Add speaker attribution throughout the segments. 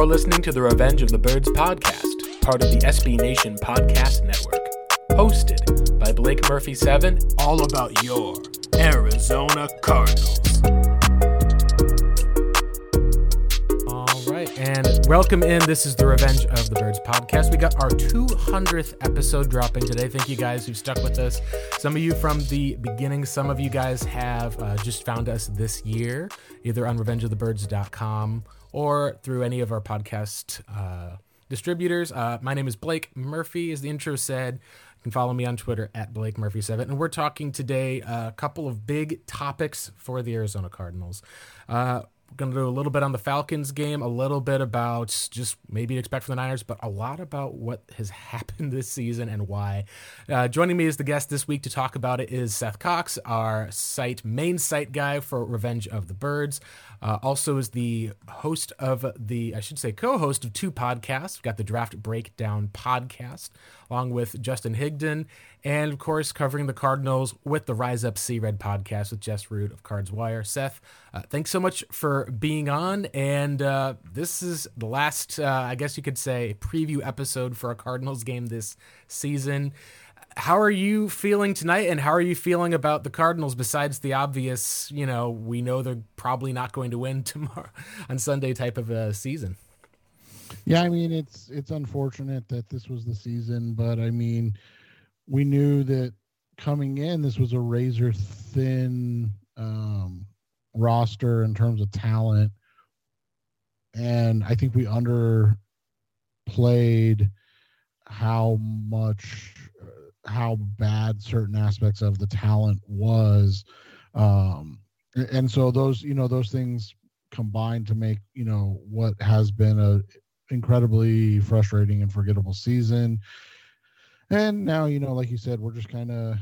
Speaker 1: You're listening to the Revenge of the Birds podcast, part of the SB Nation Podcast Network. Hosted by Blake Murphy 7,
Speaker 2: all about your Arizona Cardinals.
Speaker 1: All right, and welcome in. This is the Revenge of the Birds podcast. We got our 200th episode dropping today. Thank you guys who stuck with us. Some of you from the beginning, some of you guys have uh, just found us this year, either on revengeofthebirds.com or through any of our podcast uh, distributors. Uh, my name is Blake Murphy, as the intro said. You can follow me on Twitter at Blake Murphy7. And we're talking today a couple of big topics for the Arizona Cardinals. Uh, we're going to do a little bit on the Falcons game, a little bit about just maybe expect from the Niners, but a lot about what has happened this season and why. Uh, joining me as the guest this week to talk about it is Seth Cox, our site main site guy for Revenge of the Birds. Uh, also is the host of the, I should say, co-host of two podcasts. We've got the Draft Breakdown podcast, along with Justin Higdon, and of course covering the Cardinals with the Rise Up Sea Red podcast with Jess Root of Cards Wire. Seth, uh, thanks so much for being on, and uh, this is the last, uh, I guess you could say, preview episode for a Cardinals game this season how are you feeling tonight and how are you feeling about the cardinals besides the obvious you know we know they're probably not going to win tomorrow on sunday type of a season?
Speaker 3: Yeah i mean it's it's unfortunate that this was the season but i mean we knew that coming in this was a razor thin um, roster in terms of talent. And i think we underplayed how much how bad certain aspects of the talent was um and so those you know those things combined to make you know what has been a incredibly frustrating and forgettable season. And now you know like you said we're just kind of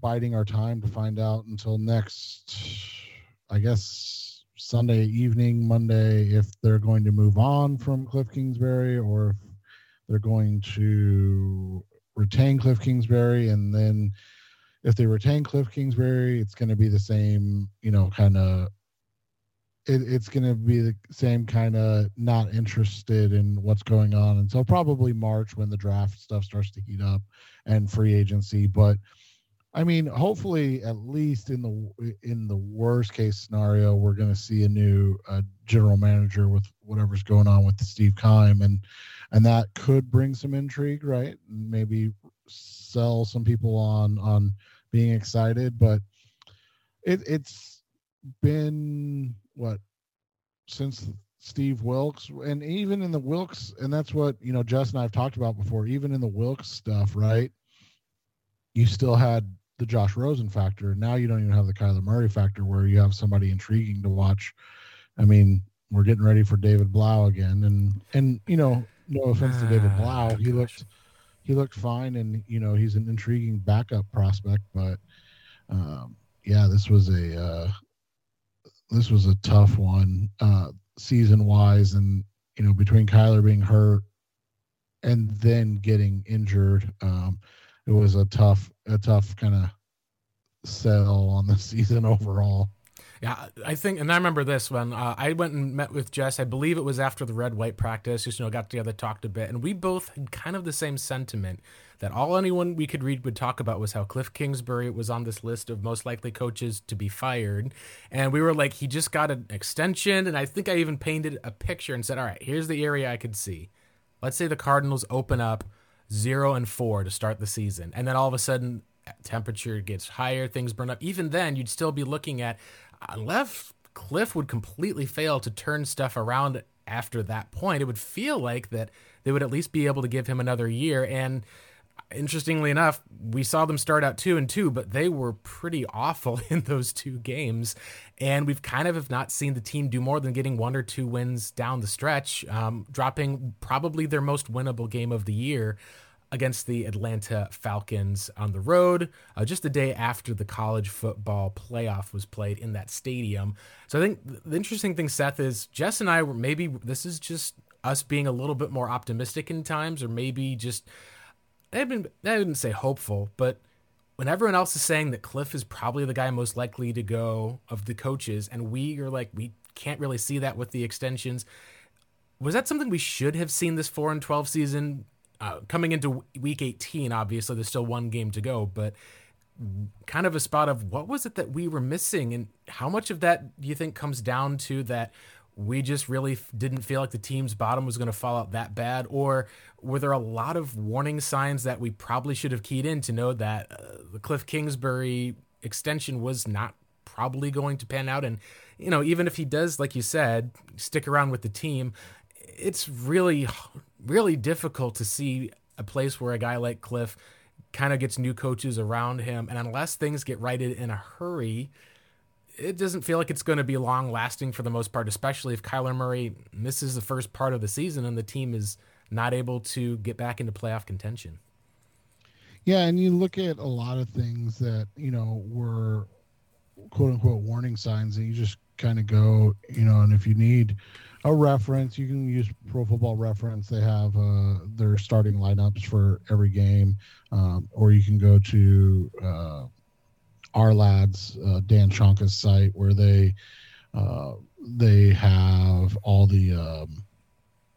Speaker 3: biding our time to find out until next i guess sunday evening monday if they're going to move on from cliff kingsbury or if they're going to retain Cliff Kingsbury, and then if they retain Cliff Kingsbury, it's going to be the same, you know, kind of. It, it's going to be the same kind of not interested in what's going on until probably March when the draft stuff starts to heat up and free agency. But I mean, hopefully, at least in the in the worst case scenario, we're going to see a new uh, general manager with whatever's going on with Steve Keim, and and that could bring some intrigue, right? Maybe sell some people on on being excited, but it, it's been what since Steve Wilks, and even in the Wilks, and that's what you know, Jess and I've talked about before. Even in the Wilks stuff, right? You still had the Josh Rosen factor. Now you don't even have the Kyler Murray factor, where you have somebody intriguing to watch. I mean, we're getting ready for David Blough again, and and you know, no offense to David Blough, he looked he looked fine, and you know he's an intriguing backup prospect. But um, yeah, this was a uh, this was a tough one uh, season wise, and you know between Kyler being hurt and then getting injured, um, it was a tough a tough kind of sell on the season overall.
Speaker 1: Yeah, I think, and I remember this when uh, I went and met with Jess. I believe it was after the red white practice. Just you know, got together, talked a bit, and we both had kind of the same sentiment that all anyone we could read would talk about was how Cliff Kingsbury was on this list of most likely coaches to be fired, and we were like, he just got an extension, and I think I even painted a picture and said, all right, here's the area I could see. Let's say the Cardinals open up zero and four to start the season, and then all of a sudden temperature gets higher, things burn up. Even then, you'd still be looking at uh, unless Cliff would completely fail to turn stuff around after that point, it would feel like that they would at least be able to give him another year. And interestingly enough, we saw them start out two and two, but they were pretty awful in those two games. And we've kind of have not seen the team do more than getting one or two wins down the stretch, um, dropping probably their most winnable game of the year against the Atlanta Falcons on the road, uh, just the day after the college football playoff was played in that stadium. So I think the interesting thing, Seth, is Jess and I were maybe this is just us being a little bit more optimistic in times, or maybe just I didn't I didn't say hopeful, but when everyone else is saying that Cliff is probably the guy most likely to go of the coaches, and we are like we can't really see that with the extensions. Was that something we should have seen this four and twelve season uh, coming into week 18, obviously there's still one game to go, but kind of a spot of what was it that we were missing and how much of that do you think comes down to that we just really f- didn't feel like the team's bottom was going to fall out that bad or were there a lot of warning signs that we probably should have keyed in to know that uh, the cliff kingsbury extension was not probably going to pan out and you know even if he does like you said stick around with the team it's really really difficult to see a place where a guy like Cliff kind of gets new coaches around him. And unless things get righted in a hurry, it doesn't feel like it's going to be long lasting for the most part, especially if Kyler Murray misses the first part of the season and the team is not able to get back into playoff contention.
Speaker 3: Yeah, and you look at a lot of things that, you know, were quote unquote warning signs, and you just kind of go, you know, and if you need a reference. You can use Pro Football Reference. They have uh, their starting lineups for every game, um, or you can go to uh, Ourlads uh, Dan Shonka's site where they uh, they have all the um,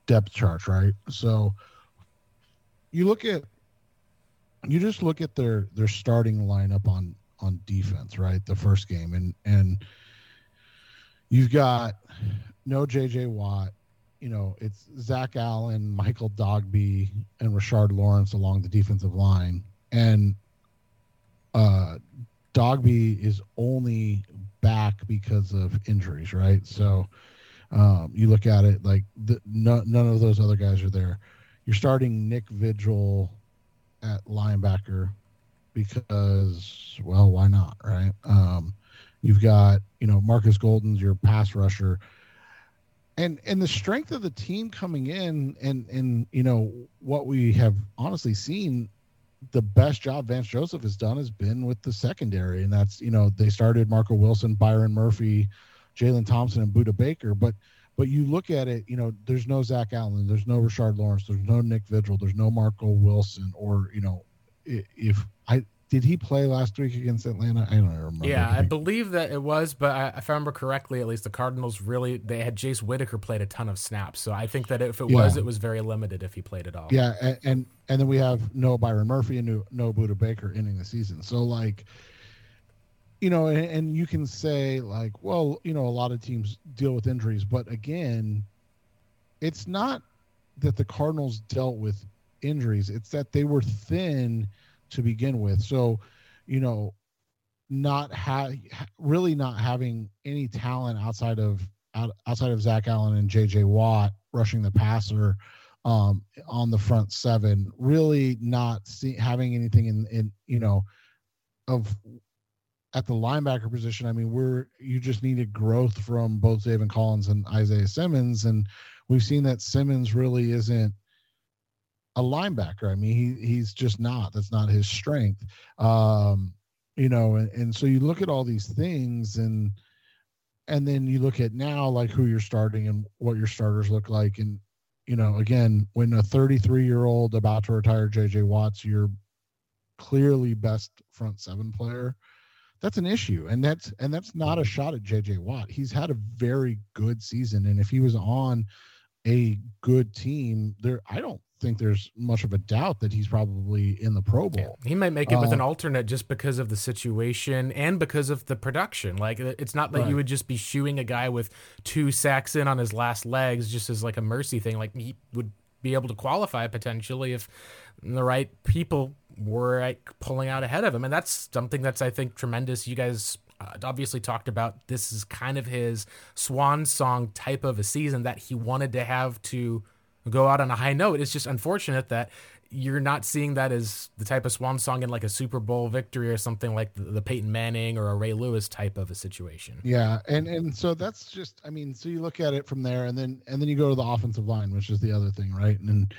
Speaker 3: depth charts, right? So you look at you just look at their their starting lineup on on defense, right? The first game, and and you've got no JJ Watt. You know, it's Zach Allen, Michael Dogbe, and Rashard Lawrence along the defensive line. And uh, Dogbe is only back because of injuries, right? So um, you look at it like the, no, none of those other guys are there. You're starting Nick Vigil at linebacker because, well, why not, right? Um, you've got, you know, Marcus Golden's your pass rusher and and the strength of the team coming in and and you know what we have honestly seen the best job Vance Joseph has done has been with the secondary and that's you know they started Marco Wilson Byron Murphy Jalen Thompson and Budda Baker. But but you look at it you know there's no Zach Allen there's no Rashard Lawrence there's no Nick Vigil there's no Marco Wilson or you know if I did he play last week against Atlanta? I don't remember.
Speaker 1: Yeah, I believe that it was, but I, if I remember correctly, at least the Cardinals really they had Jace Whitaker played a ton of snaps, so I think that if it yeah. was, it was very limited if he played at all.
Speaker 3: Yeah, and and, and then we have no Byron Murphy and no, no Budda Baker ending the season, so like. You know, and, and you can say like, well, you know, a lot of teams deal with injuries, but again, it's not that the Cardinals dealt with injuries; it's that they were thin to begin with. So, you know, not have really not having any talent outside of outside of Zach Allen and J.J. Watt rushing the passer um, on the front seven, really not see, having anything in in you know of at the linebacker position. I mean, we're you just needed growth from both David Collins and Isaiah Simmons, and we've seen that Simmons really isn't a linebacker. I mean, he he's just not. That's not his strength. Um, you know, and, and so you look at all these things and and then you look at now like who you're starting and what your starters look like and you know again when a 33 year old about to retire jj watts your clearly best front seven player that's an issue. And that's and that's not a shot at JJ Watt. He's had a very good season. And if he was on a good team, there I don't think there's much of a doubt that he's probably in the Pro Bowl.
Speaker 1: Yeah, he might make it uh, with an uh, alternate just because of the situation and because of the production. Like it's not that right. you would just be shooing a guy with two sacks in on his last legs just as like a mercy thing. Like he would be able to qualify potentially if the right people were like pulling out ahead of him, and that's something that's I think tremendous. You guys uh, obviously talked about this is kind of his swan song type of a season that he wanted to have to go out on a high note. It's just unfortunate that you're not seeing that as the type of swan song in like a Super Bowl victory or something like the, the, Peyton Manning or a Ray Lewis type of a situation.
Speaker 3: Yeah, and and so that's just I mean, so you look at it from there, and then and then you go to the offensive line, which is the other thing, right? And, and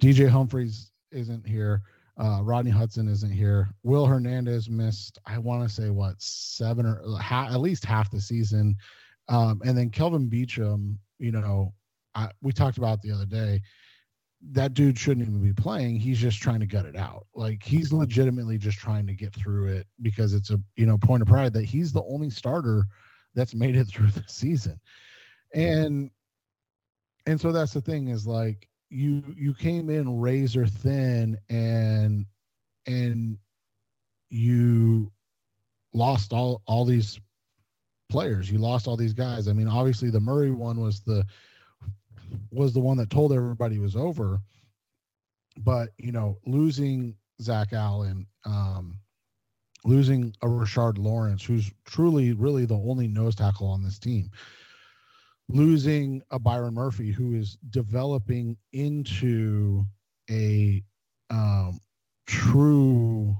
Speaker 3: DJ Humphries isn't here. Uh, Rodney Hudson isn't here. Will Hernandez missed, I want to say what seven or ha- at least half the season, um, and then Kelvin Beachum, you know, I, we talked about the other day. That dude shouldn't even be playing. He's just trying to gut it out. Like he's legitimately just trying to get through it because it's a you know point of pride that he's the only starter that's made it through the season, and and so that's the thing is like you you came in razor thin and and you lost all all these players you lost all these guys i mean obviously the murray one was the was the one that told everybody was over but you know losing zach allen um losing a rashard lawrence who's truly really the only nose tackle on this team losing a Byron Murphy who is developing into a um, true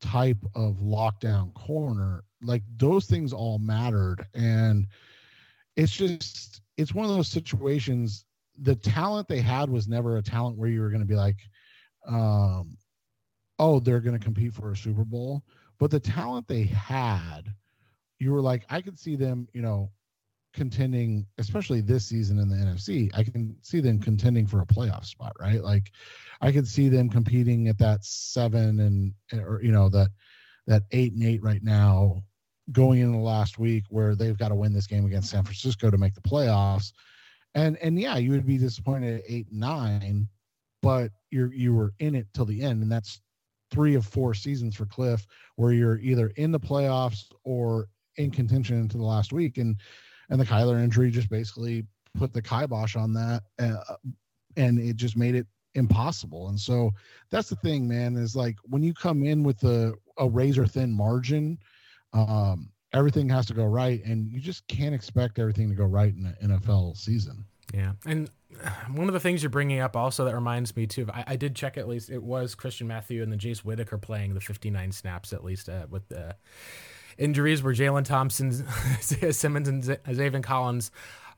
Speaker 3: type of lockdown corner, like those things all mattered. And it's just, it's one of those situations. The talent they had was never a talent where you were going to be like, um, oh, they're going to compete for a Super Bowl. But the talent they had, you were like, I could see them, you know, contending, especially this season in the NFC, I can see them contending for a playoff spot, right? Like I could see them competing at that seven and or you know that that eight and eight right now going into the last week where they've got to win this game against San Francisco to make the playoffs. And and yeah, you would be disappointed at eight nine, but you're you were in it till the end, and that's three of four seasons for Cliff where you're either in the playoffs or in contention into the last week. And and the Kyler injury just basically put the kibosh on that, uh, and it just made it impossible. And so that's the thing, man. Is like when you come in with a, a razor thin margin, um, everything has to go right, and you just can't expect everything to go right in an NFL season.
Speaker 1: Yeah, and one of the things you're bringing up also that reminds me too. I, I did check at least it was Christian Matthew and then Jace Whitaker playing the 59 snaps at least uh, with the injuries were Jalen Thompson, Simmons, and Zaven Collins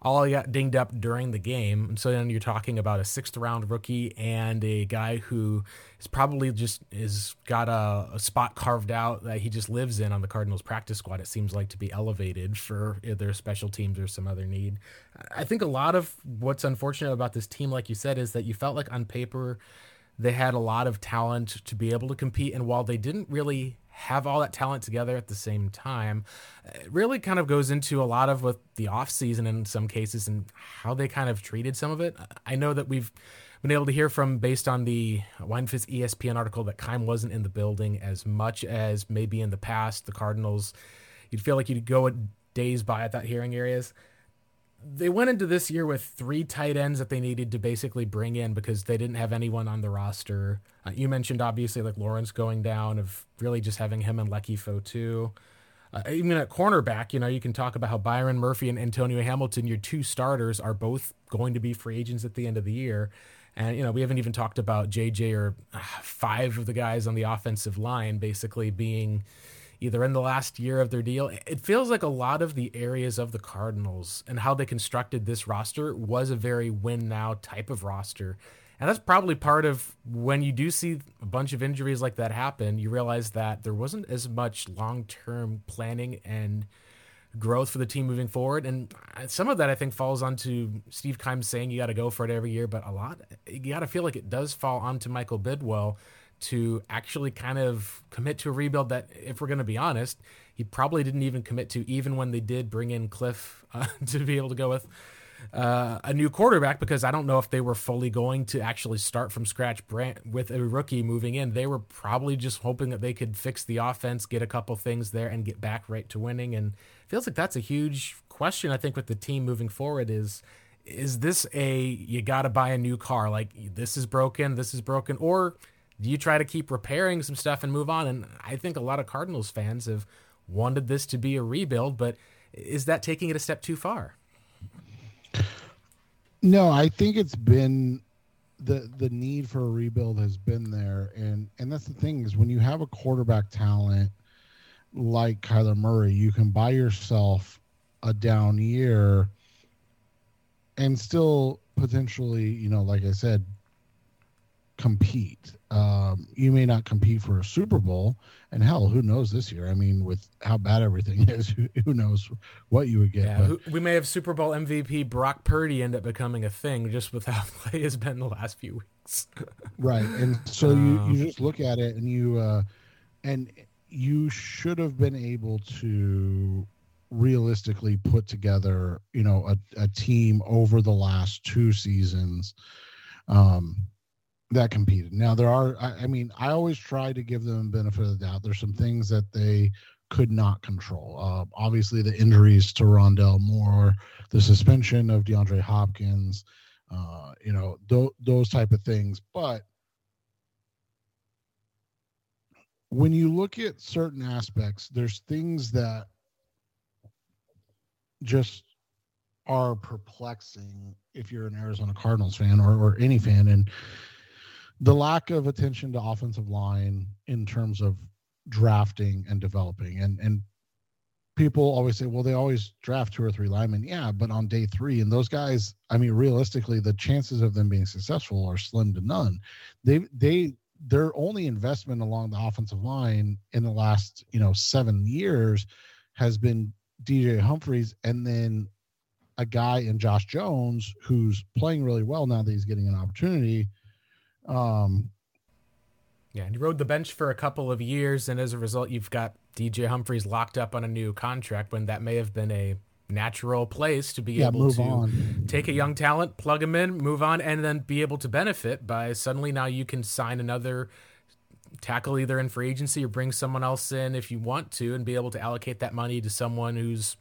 Speaker 1: all got dinged up during the game. And so then you're talking about a sixth round rookie and a guy who is probably just is got a, a, spot carved out that he just lives in on the Cardinals practice squad. It seems like to be elevated for either special teams or some other need. I think a lot of what's unfortunate about this team, like you said, is that you felt like on paper they had a lot of talent to be able to compete. And while they didn't really have all that talent together at the same time. It really kind of goes into a lot of with the off season in some cases and how they kind of treated some of it. I know that we've been able to hear from based on the Weinfuss ESPN article that Keim wasn't in the building as much as maybe in the past. The Cardinals, you'd feel like you'd go days by at that hearing areas they went into this year with three tight ends that they needed to basically bring in because they didn't have anyone on the roster. Uh, you mentioned obviously like Lawrence going down, of really just having him and Leki Fotu. Uh, even at cornerback, you know, you can talk about how Byron Murphy and Antonio Hamilton, your two starters, are both going to be free agents at the end of the year. And, you know, we haven't even talked about JJ or uh, five of the guys on the offensive line basically being either in the last year of their deal. It feels like a lot of the areas of the Cardinals and how they constructed this roster was a very win now type of roster. And that's probably part of when you do see a bunch of injuries like that happen, you realize that there wasn't as much long term planning and growth for the team moving forward. And some of that I think falls onto Steve Keim saying you got to go for it every year, but a lot, you got to feel like it does fall onto Michael Bidwill to actually kind of commit to a rebuild that, if we're going to be honest, he probably didn't even commit to, even when they did bring in Cliff uh, to be able to go with uh, a new quarterback because I don't know if they were fully going to actually start from scratch with a rookie moving in. They were probably just hoping that they could fix the offense, get a couple things there, and get back right to winning. And feels like that's a huge question. I think with the team moving forward is is this a you got to buy a new car like this is broken, this is broken, or you try to keep repairing some stuff and move on? And I think a lot of Cardinals fans have wanted this to be a rebuild, but is that taking it a step too far?
Speaker 3: No, I think it's been the the need for a rebuild has been there, and and that's the thing is when you have a quarterback talent like Kyler Murray, you can buy yourself a down year and still potentially, you know, like I said, compete. Um, you may not compete for a Super Bowl, and hell, who knows this year? I mean, with how bad everything is, who, who knows what you would get?
Speaker 1: Yeah, but, we may have Super Bowl MVP Brock Purdy end up becoming a thing just with how play has been the last few weeks.
Speaker 3: right, and so you you just look at it and you uh, and you should have been able to realistically put together, you know, a, a team over the last two seasons. Um, that competed. Now there are, I, I, mean, I always try to give them benefit of the doubt. There's some things that they could not control. Uh, obviously, the injuries to Rondale Moore, the suspension of DeAndre Hopkins, uh, you know, th- those type of things. But when you look at certain aspects, there's things that just are perplexing if you're an Arizona Cardinals fan or, or any fan. And the lack of attention to offensive line in terms of drafting and developing. And and people always say well they always draft two or three linemen. Yeah but on day three and those guys i mean realistically the chances of them being successful are slim to none. They they their only investment along the offensive line in the last you know seven years has been dj humphries and then a guy in josh jones who's playing really well now that he's getting an opportunity um,
Speaker 1: yeah, and you rode the bench for a couple of years, and as a result, you've got DJ Humphries locked up on a new contract when that may have been a natural place to be
Speaker 3: yeah,
Speaker 1: able to
Speaker 3: on.
Speaker 1: take a young talent, plug him in, move on, and then be able to benefit by suddenly now you can sign another tackle either in free agency or bring someone else in if you want to and be able to allocate that money to someone who's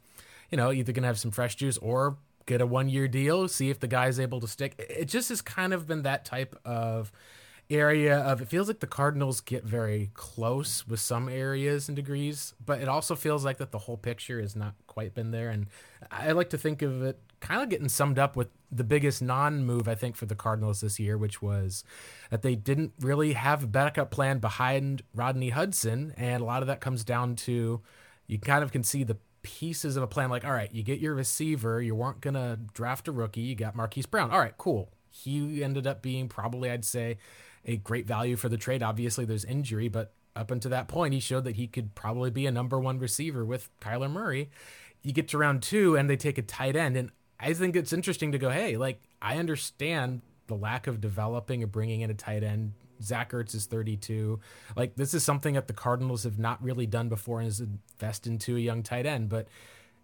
Speaker 1: you know either going to have some fresh juice or get a one year deal, see if the guy's able to stick. It just has kind of been that type of area of it feels like the Cardinals get very close with some areas and degrees, but it also feels like that the whole picture has not quite been there. And I like to think of it kind of getting summed up with the biggest non move, I think, for the Cardinals this year, which was that they didn't really have a backup plan behind Rodney Hudson. And a lot of that comes down to you kind of can see the pieces of a plan. Like, all right, you get your receiver, you weren't gonna draft a rookie, you got Marquise Brown. All right, cool. He ended up being probably, I'd say, a great value for the trade. Obviously, there's injury, but up until that point, he showed that he could probably be a number one receiver with Kyler Murray. You get to round two, and they take a tight end, and I think it's interesting to go, hey, like I understand the lack of developing or bringing in a tight end Zach Ertz is 32. Like this is something that the Cardinals have not really done before and is invest into a young tight end. But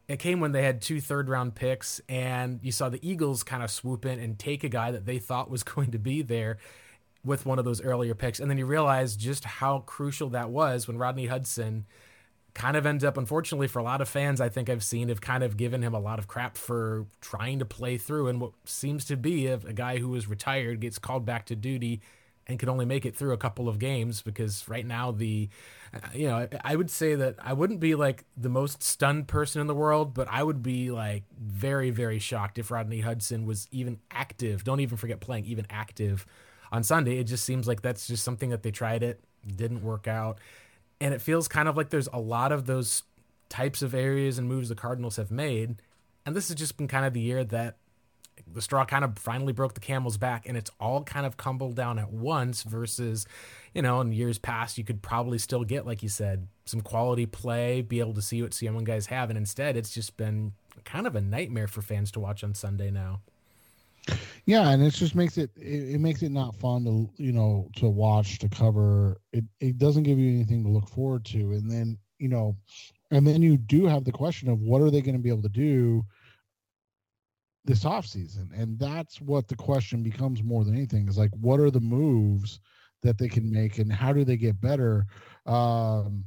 Speaker 1: it came when they had two third round picks and you saw the Eagles kind of swoop in and take a guy that they thought was going to be there with one of those earlier picks. And then you realize just how crucial that was when Rodney Hudson kind of ends up, unfortunately, for a lot of fans, I think I've seen have kind of given him a lot of crap for trying to play through. And what seems to be if a guy who was retired gets called back to duty and could only make it through a couple of games because right now the uh, you know I would say that I wouldn't be like the most stunned person in the world but I would be like very very shocked if Rodney Hudson was even active. Don't even forget playing even active on Sunday. It just seems like that's just something that they tried it didn't work out. And it feels kind of like there's a lot of those types of areas and moves the Cardinals have made. And this has just been kind of the year that the straw kind of finally broke the camel's back and it's all kind of tumbled down at once versus you know in years past you could probably still get like you said some quality play be able to see what young guys have and instead it's just been kind of a nightmare for fans to watch on sunday now.
Speaker 3: Yeah, and it just makes it, it it makes it not fun to you know to watch to cover. It it doesn't give you anything to look forward to, and then you know, and then you do have the question of what are they going to be able to do this off season, and that's what the question becomes more than anything is like what are the moves that they can make and how do they get better? Um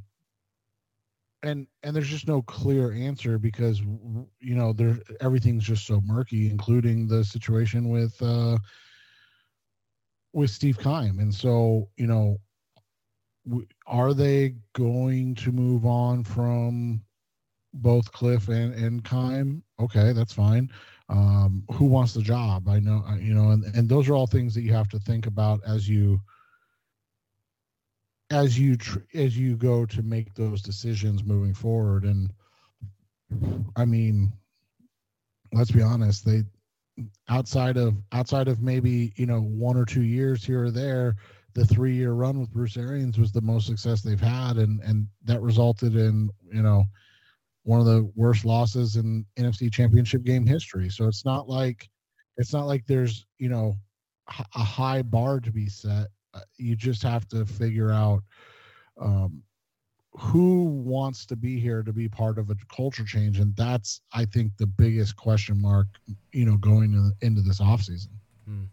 Speaker 3: and and there's just no clear answer because you know there everything's just so murky including the situation with uh with Steve Keim. And so you know are they going to move on from both Cliff and and Keim okay that's fine. Um who wants the job? I know you know and and those are all things that you have to think about as you as you tr- as you go to make those decisions moving forward. And i mean let's be honest they outside of outside of maybe you know one or two years here or there the three year run with bruce arians was the most success they've had. And and that resulted in you know one of the worst losses in nfc championship game history. So it's not like it's not like there's you know a high bar to be set. Uh, you just have to figure out um, who wants to be here to be part of a culture change. And that's i think the biggest question mark you know going in, into this offseason.
Speaker 1: Hmm.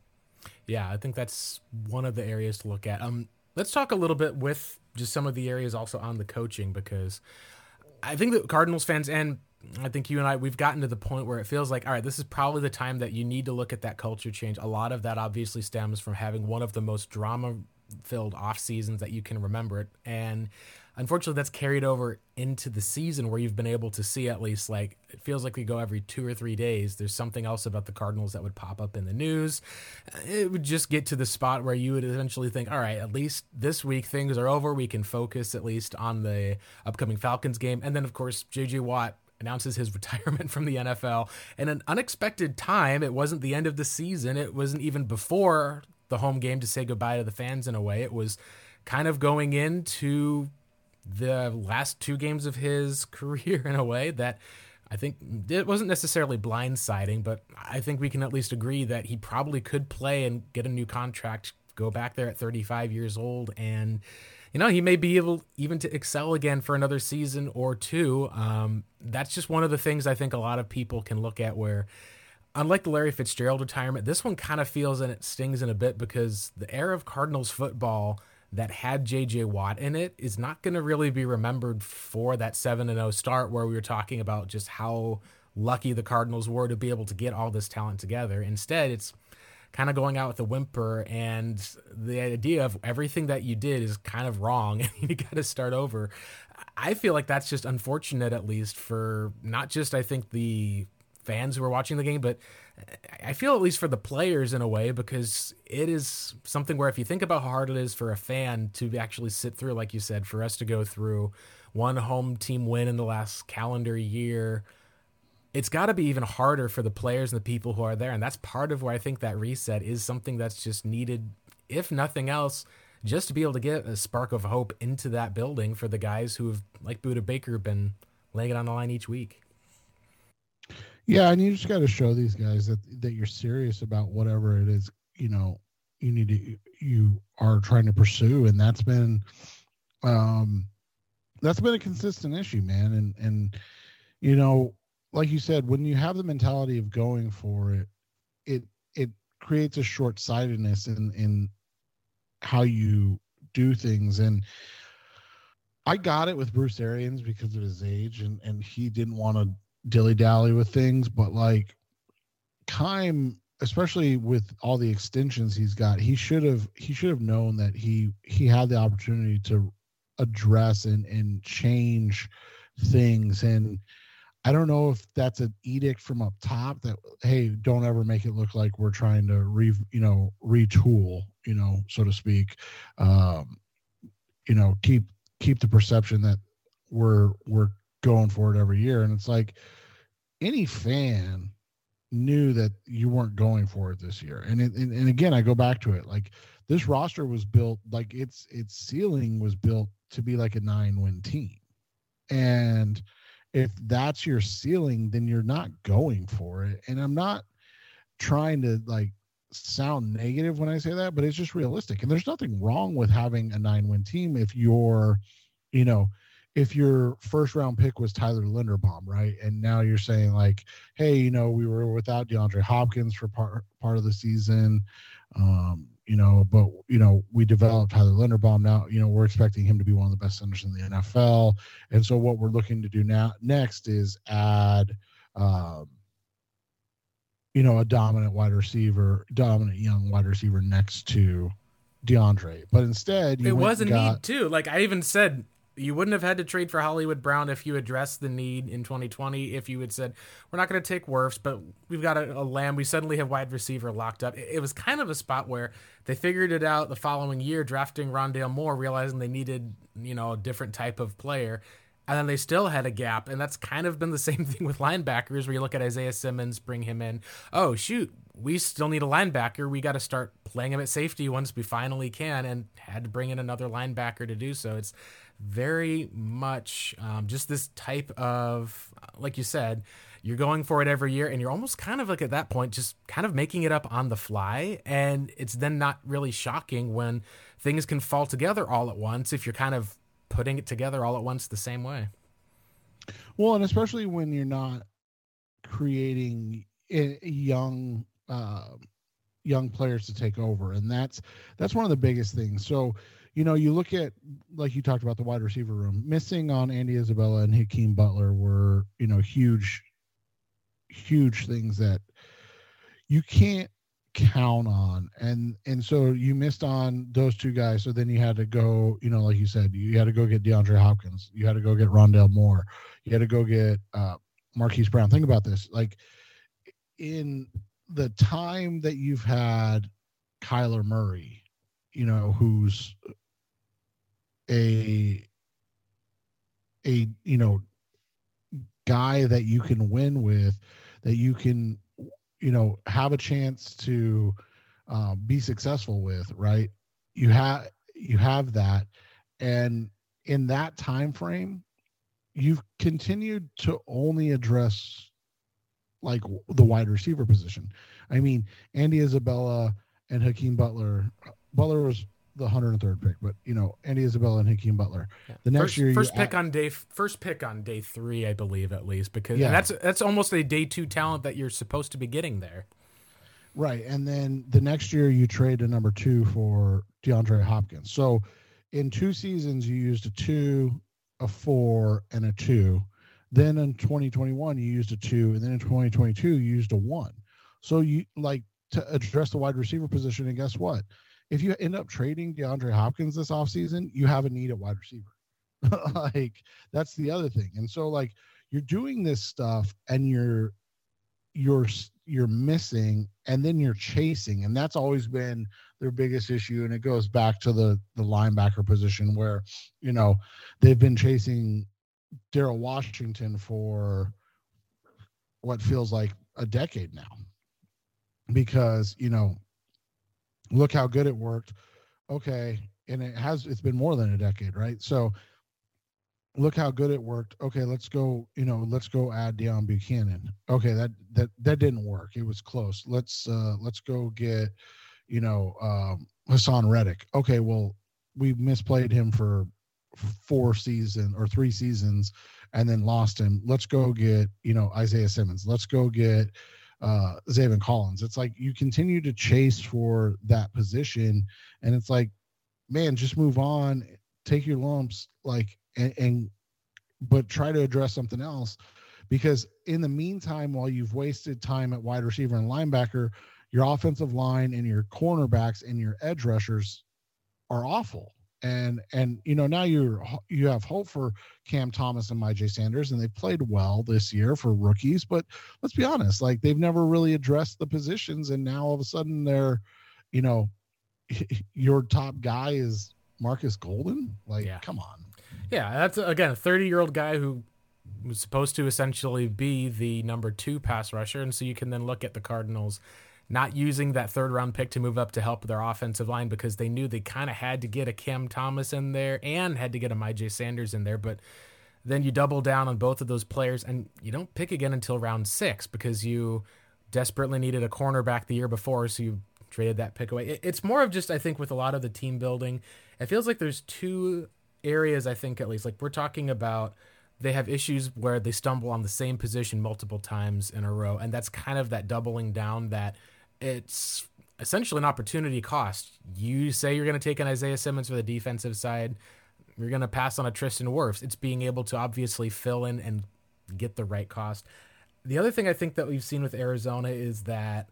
Speaker 1: yeah i think that's one of the areas to look at. Um let's talk a little bit with just some of the areas also on the coaching because i think that cardinals fans and I think you and I we've gotten to the point where it feels like all right, this is probably the time that you need to look at that culture change. A lot of that obviously stems from having one of the most drama filled off seasons that you can remember it and unfortunately that's carried over into the season where you've been able to see at least like it feels like we go every two or three days there's something else about the cardinals that would pop up in the news uh, it would just get to the spot where you would eventually think all right at least this week things are over we can focus at least on the upcoming falcons game and then of course jj watt announces his retirement from the NFL in an unexpected time. It wasn't the end of the season. It wasn't even before the home game to say goodbye to the fans in a way. It was kind of going into the last two games of his career in a way that I think it wasn't necessarily blindsiding, but I think we can at least agree that he probably could play and get a new contract, go back there at 35 years old, and you know, he may be able even to excel again for another season or two. Um, that's just one of the things I think a lot of people can look at where, unlike the Larry Fitzgerald retirement, this one kind of feels and it stings in a bit because the era of Cardinals football that had JJ Watt in it is not going to really be remembered for that 7 0 start where we were talking about just how lucky the Cardinals were to be able to get all this talent together. Instead, it's kind of going out with a whimper and the idea of everything that you did is kind of wrong and you got to start over. I feel like that's just unfortunate, at least for not just, I think, the fans who are watching the game, but I feel at least for the players in a way because it is something where if you think about how hard it is for a fan to actually sit through, like you said, for us to go through one home team win in the last calendar year it's got to be even harder for the players and the people who are there. And that's part of where I think that reset is something that's just needed, if nothing else, just to be able to get a spark of hope into that building for the guys who have, like Budda Baker, been laying it on the line each week.
Speaker 3: Yeah, and you just got to show these guys that that you're serious about whatever it is, you know, you need to you are trying to pursue, and that's been, um, that's been a consistent issue, man, and and you know like you said, when you have the mentality of going for it, it it creates a short sightedness in in how you do things. And I got it with Bruce Arians because of his age and and he didn't want to dilly dally with things, but like Keim, especially with all the extensions he's got, he should have he should have known that he he had the opportunity to address and and change things and I don't know if that's an edict from up top that hey, don't ever make it look like we're trying to re you know retool you know so to speak. Um, you know, keep keep the perception that we're we're going for it every year, and it's like any fan knew that you weren't going for it this year. And, it, and and again, I go back to it like this roster was built like its its ceiling was built to be like a nine win team, and if that's your ceiling, then you're not going for it. And I'm not trying to like sound negative when I say that, but it's just realistic. And there's nothing wrong with having a nine win team if you're, you know, if your first round pick was Tyler Linderbaum, right? And now you're saying like, hey, you know, we were without DeAndre Hopkins for part part of the season. Um, you know, but you know, we developed Tyler Linderbaum. Now, you know, we're expecting him to be one of the best centers in the NFL. And so what we're looking to do now next is add um, you know, a dominant wide receiver, dominant young wide receiver next to DeAndre. But instead,
Speaker 1: it was a got, need too. Like I even said, you wouldn't have had to trade for Hollywood Brown if you addressed the need in 2020. If you had said, we're not going to take Wirfs, but we've got a, a lamb, we suddenly have wide receiver locked up. It, it, was kind of a spot where they figured it out the following year, drafting Rondale Moore, realizing they needed, you know, a different type of player. And then they still had a gap. And that's kind of been the same thing with linebackers, where you look at Isaiah Simmons, bring him in. Oh, shoot, we still need a linebacker. We got to start playing him at safety once we finally can, and had to bring in another linebacker to do so. It's very much um, just this type of, like you said, you're going for it every year and you're almost kind of like at that point just kind of making it up on the fly. And it's then not really shocking when things can fall together all at once if you're kind of putting it together all at once the same way.
Speaker 3: Well and especially when you're not creating young uh, young players to take over. And that's that's one of the biggest things. So you know, you look at like you talked about the wide receiver room, missing on Andy Isabella and Hakeem Butler were, you know, huge, huge things that you can't count on. And and so you missed on those two guys. So then you had to go, you know, like you said, you had to go get DeAndre Hopkins, you had to go get Rondale Moore, you had to go get uh Marquise Brown. Think about this. Like in the time that you've had Kyler Murray, you know, who's a a you know guy that you can win with that you can you know have a chance to uh, be successful with right? You have you have that. And in that time frame you've continued to only address like the wide receiver position. I mean andy isabella and hakeem butler butler was the 103rd pick, but you know, Andy Isabella and Hakeem Butler. Yeah. The next
Speaker 1: first,
Speaker 3: year,
Speaker 1: first pick on day, first pick on day three, I believe, at least, because yeah. that's that's almost a day two talent that you're supposed to be getting there.
Speaker 3: Right, and then the next year you trade a number two for DeAndre Hopkins. So, in two seasons, you used a two, a four, and a two. Then in 2021, you used a two, and then in 2022, you used a one. So you like to address the wide receiver position, and guess what? If you end up trading DeAndre Hopkins this offseason, you have a need at wide receiver. like that's the other thing. And so like you're doing this stuff and you're you're you're missing and then you're chasing and that's always been their biggest issue and it goes back to the the linebacker position where you know they've been chasing Daryl Washington for what feels like a decade now because you know look how good it worked. Okay. And it has, it's been more than a decade, right? So look how good it worked. Okay. Let's go, you know, let's go add Deone Bucannon. Okay. That, that, that didn't work. It was close. Let's, uh, let's go get, you know, um, Haason Reddick. Okay. Well, we misplayed him for four seasons or three seasons and then lost him. Let's go get, you know, Isaiah Simmons. Let's go get, uh Zaven Collins. It's like you continue to chase for that position, and it's like, man, just move on, take your lumps, like and, and but try to address something else. Because in the meantime, while you've wasted time at wide receiver and linebacker, your offensive line and your cornerbacks and your edge rushers are awful and and you know now you're you have hope for Cam Thomas and Myjai Sanders, and they played well this year for rookies. But let's be honest, like they've never really addressed the positions, and now all of a sudden they're, you know, your top guy is Marcus Golden. Like, yeah. come on.
Speaker 1: Yeah, that's again a 30 year old guy who was supposed to essentially be the number two pass rusher, and so you can then look at the Cardinals not using that third round pick to move up to help their offensive line because they knew they kind of had to get a Cam Thomas in there and had to get a Myjai Sanders in there. But then you double down on both of those players and you don't pick again until round six because you desperately needed a cornerback the year before. So you traded that pick away. It's more of just I think with a lot of the team building, it feels like there's two areas I think at least like we're talking about they have issues where they stumble on the same position multiple times in a row and that's kind of that doubling down that it's essentially an opportunity cost. You say you're going to take an Isaiah Simmons for the defensive side, you're going to pass on a Tristan Wirfs. It's being able to obviously fill in and get the right cost. The other thing I think that we've seen with Arizona is that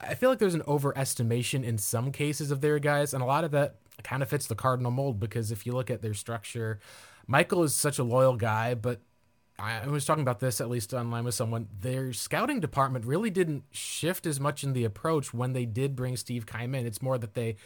Speaker 1: I feel like there's an overestimation in some cases of their guys, and a lot of that kind of fits the Cardinal mold because if you look at their structure, Michael is such a loyal guy, but I was talking about this at least online with someone. Their scouting department really didn't shift as much in the approach when they did bring Steve Keim in. It's more that they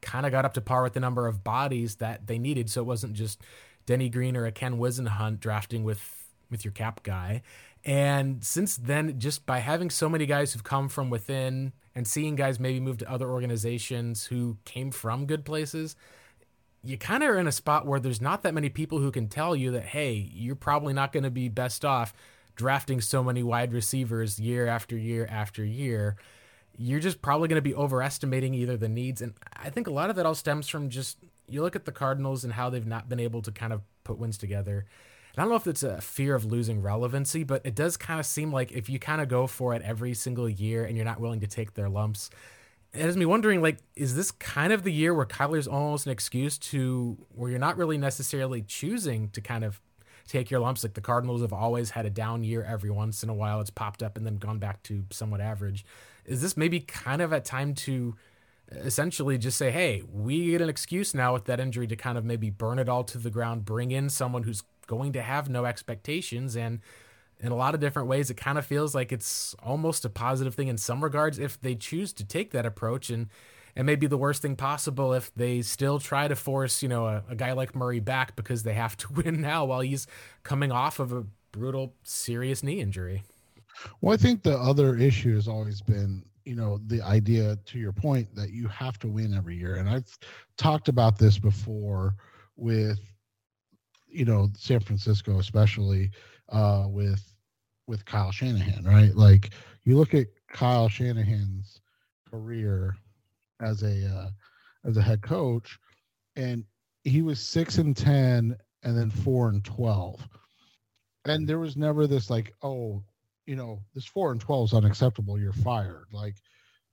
Speaker 1: kind of got up to par with the number of bodies that they needed, so it wasn't just Denny Green or a Ken Whisenhunt drafting with with your cap guy. And since then, just by having so many guys who've come from within and seeing guys maybe move to other organizations who came from good places, you kind of are in a spot where there's not that many people who can tell you that, hey, you're probably not going to be best off drafting so many wide receivers year after year after year. You're just probably going to be overestimating either the needs. And I think a lot of that all stems from just you look at the Cardinals and how they've not been able to kind of put wins together. I don't know if it's a fear of losing relevancy, but it does kind of seem like if you kind of go for it every single year and you're not willing to take their lumps, it has me wondering like, is this kind of the year where Kyler's almost an excuse to where you're not really necessarily choosing to kind of take your lumps? Like the Cardinals have always had a down year every once in a while. It's popped up and then gone back to somewhat average. Is this maybe kind of a time to essentially just say, hey, we get an excuse now with that injury to kind of maybe burn it all to the ground, bring in someone who's going to have no expectations and in a lot of different ways it kind of feels like it's almost a positive thing in some regards if they choose to take that approach and and maybe the worst thing possible if they still try to force you know a, a guy like murray back because they have to win now while he's coming off of a brutal serious knee injury.
Speaker 3: Well i think the other issue has always been you know the idea to your point that you have to win every year. And i've talked about this before with you know San Francisco, especially uh, with with Kyle Shanahan, right? Like you look at Kyle Shanahan's career as a uh, as a head coach, and he was six and ten, and then four and twelve, and there was never this like, oh, you know, this four and twelve is unacceptable. You're fired. Like,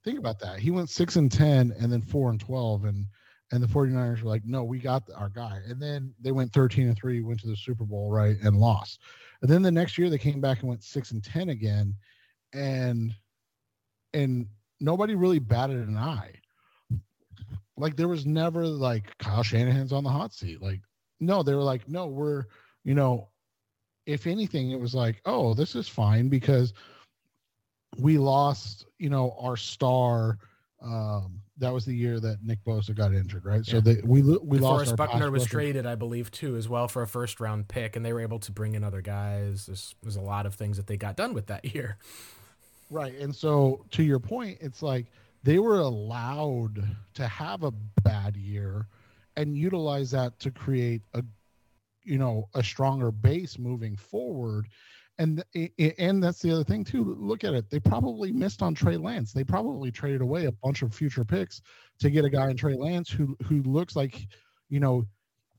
Speaker 3: think about that. He went six and ten, and then four and twelve, and and the 49ers were like no we got our guy and then they went 13 and 3 went to the super bowl right and lost and then the next year they came back and went 6 and 10 again. And and nobody really batted an eye. Like there was never like kyle shanahan's on the hot seat. Like no they were like no we're you know if anything it was like oh this is fine because we lost you know our star um that was the year that Nick Bosa got injured, right? Yeah. So they we we lost.
Speaker 1: Forrest Buckner was traded, I believe, too, as well for a first round pick, and they were able to bring in other guys. There's, there's a lot of things that they got done with that year.
Speaker 3: Right, and so to your point, it's like they were allowed to have a bad year and utilize that to create a you know a stronger base moving forward and and that's the other thing too. Look at it; they probably missed on Trey Lance. They probably traded away a bunch of future picks to get a guy in Trey Lance who who looks like, you know,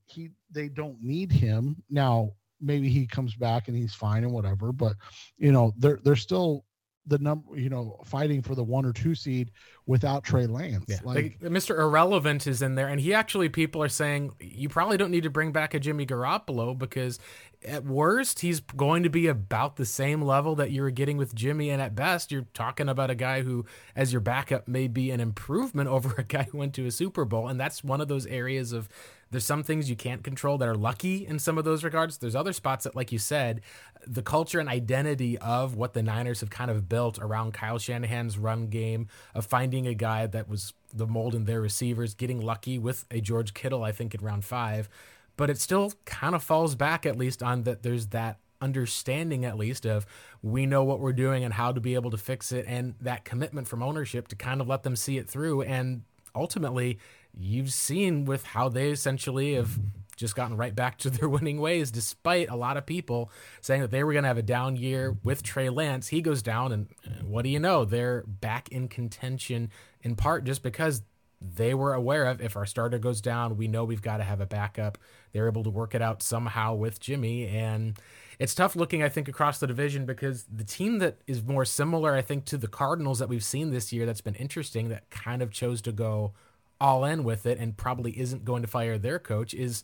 Speaker 3: he they don't need him now. Maybe he comes back and he's fine and whatever, but you know they're they're still the number, you know, fighting for the one or two seed without Trey Lance. Yeah.
Speaker 1: Like, Mr. Irrelevant is in there, and he actually people are saying you probably don't need to bring back a Jimmy Garoppolo because at worst he's going to be about the same level that you were getting with Jimmy, and at best you're talking about a guy who, as your backup, may be an improvement over a guy who went to a Super Bowl, and that's one of those areas of there's some things you can't control that are lucky in some of those regards. There's other spots that, like you said, the culture and identity of what the Niners have kind of built around Kyle Shanahan's run game of finding a guy that was the mold in their receivers, getting lucky with a George Kittle, I think, in round five. But it still kind of falls back, at least, on that there's that understanding at least of we know what we're doing and how to be able to fix it and that commitment from ownership to kind of let them see it through and ultimately you've seen with how they essentially have just gotten right back to their winning ways, despite a lot of people saying that they were going to have a down year with Trey Lance. He goes down, and what do you know? They're back in contention in part just because they were aware of if our starter goes down, we know we've got to have a backup. They're able to work it out somehow with Jimmy. And it's tough looking, I think, across the division because the team that is more similar, I think, to the Cardinals that we've seen this year that's been interesting that kind of chose to go all in with it and probably isn't going to fire their coach is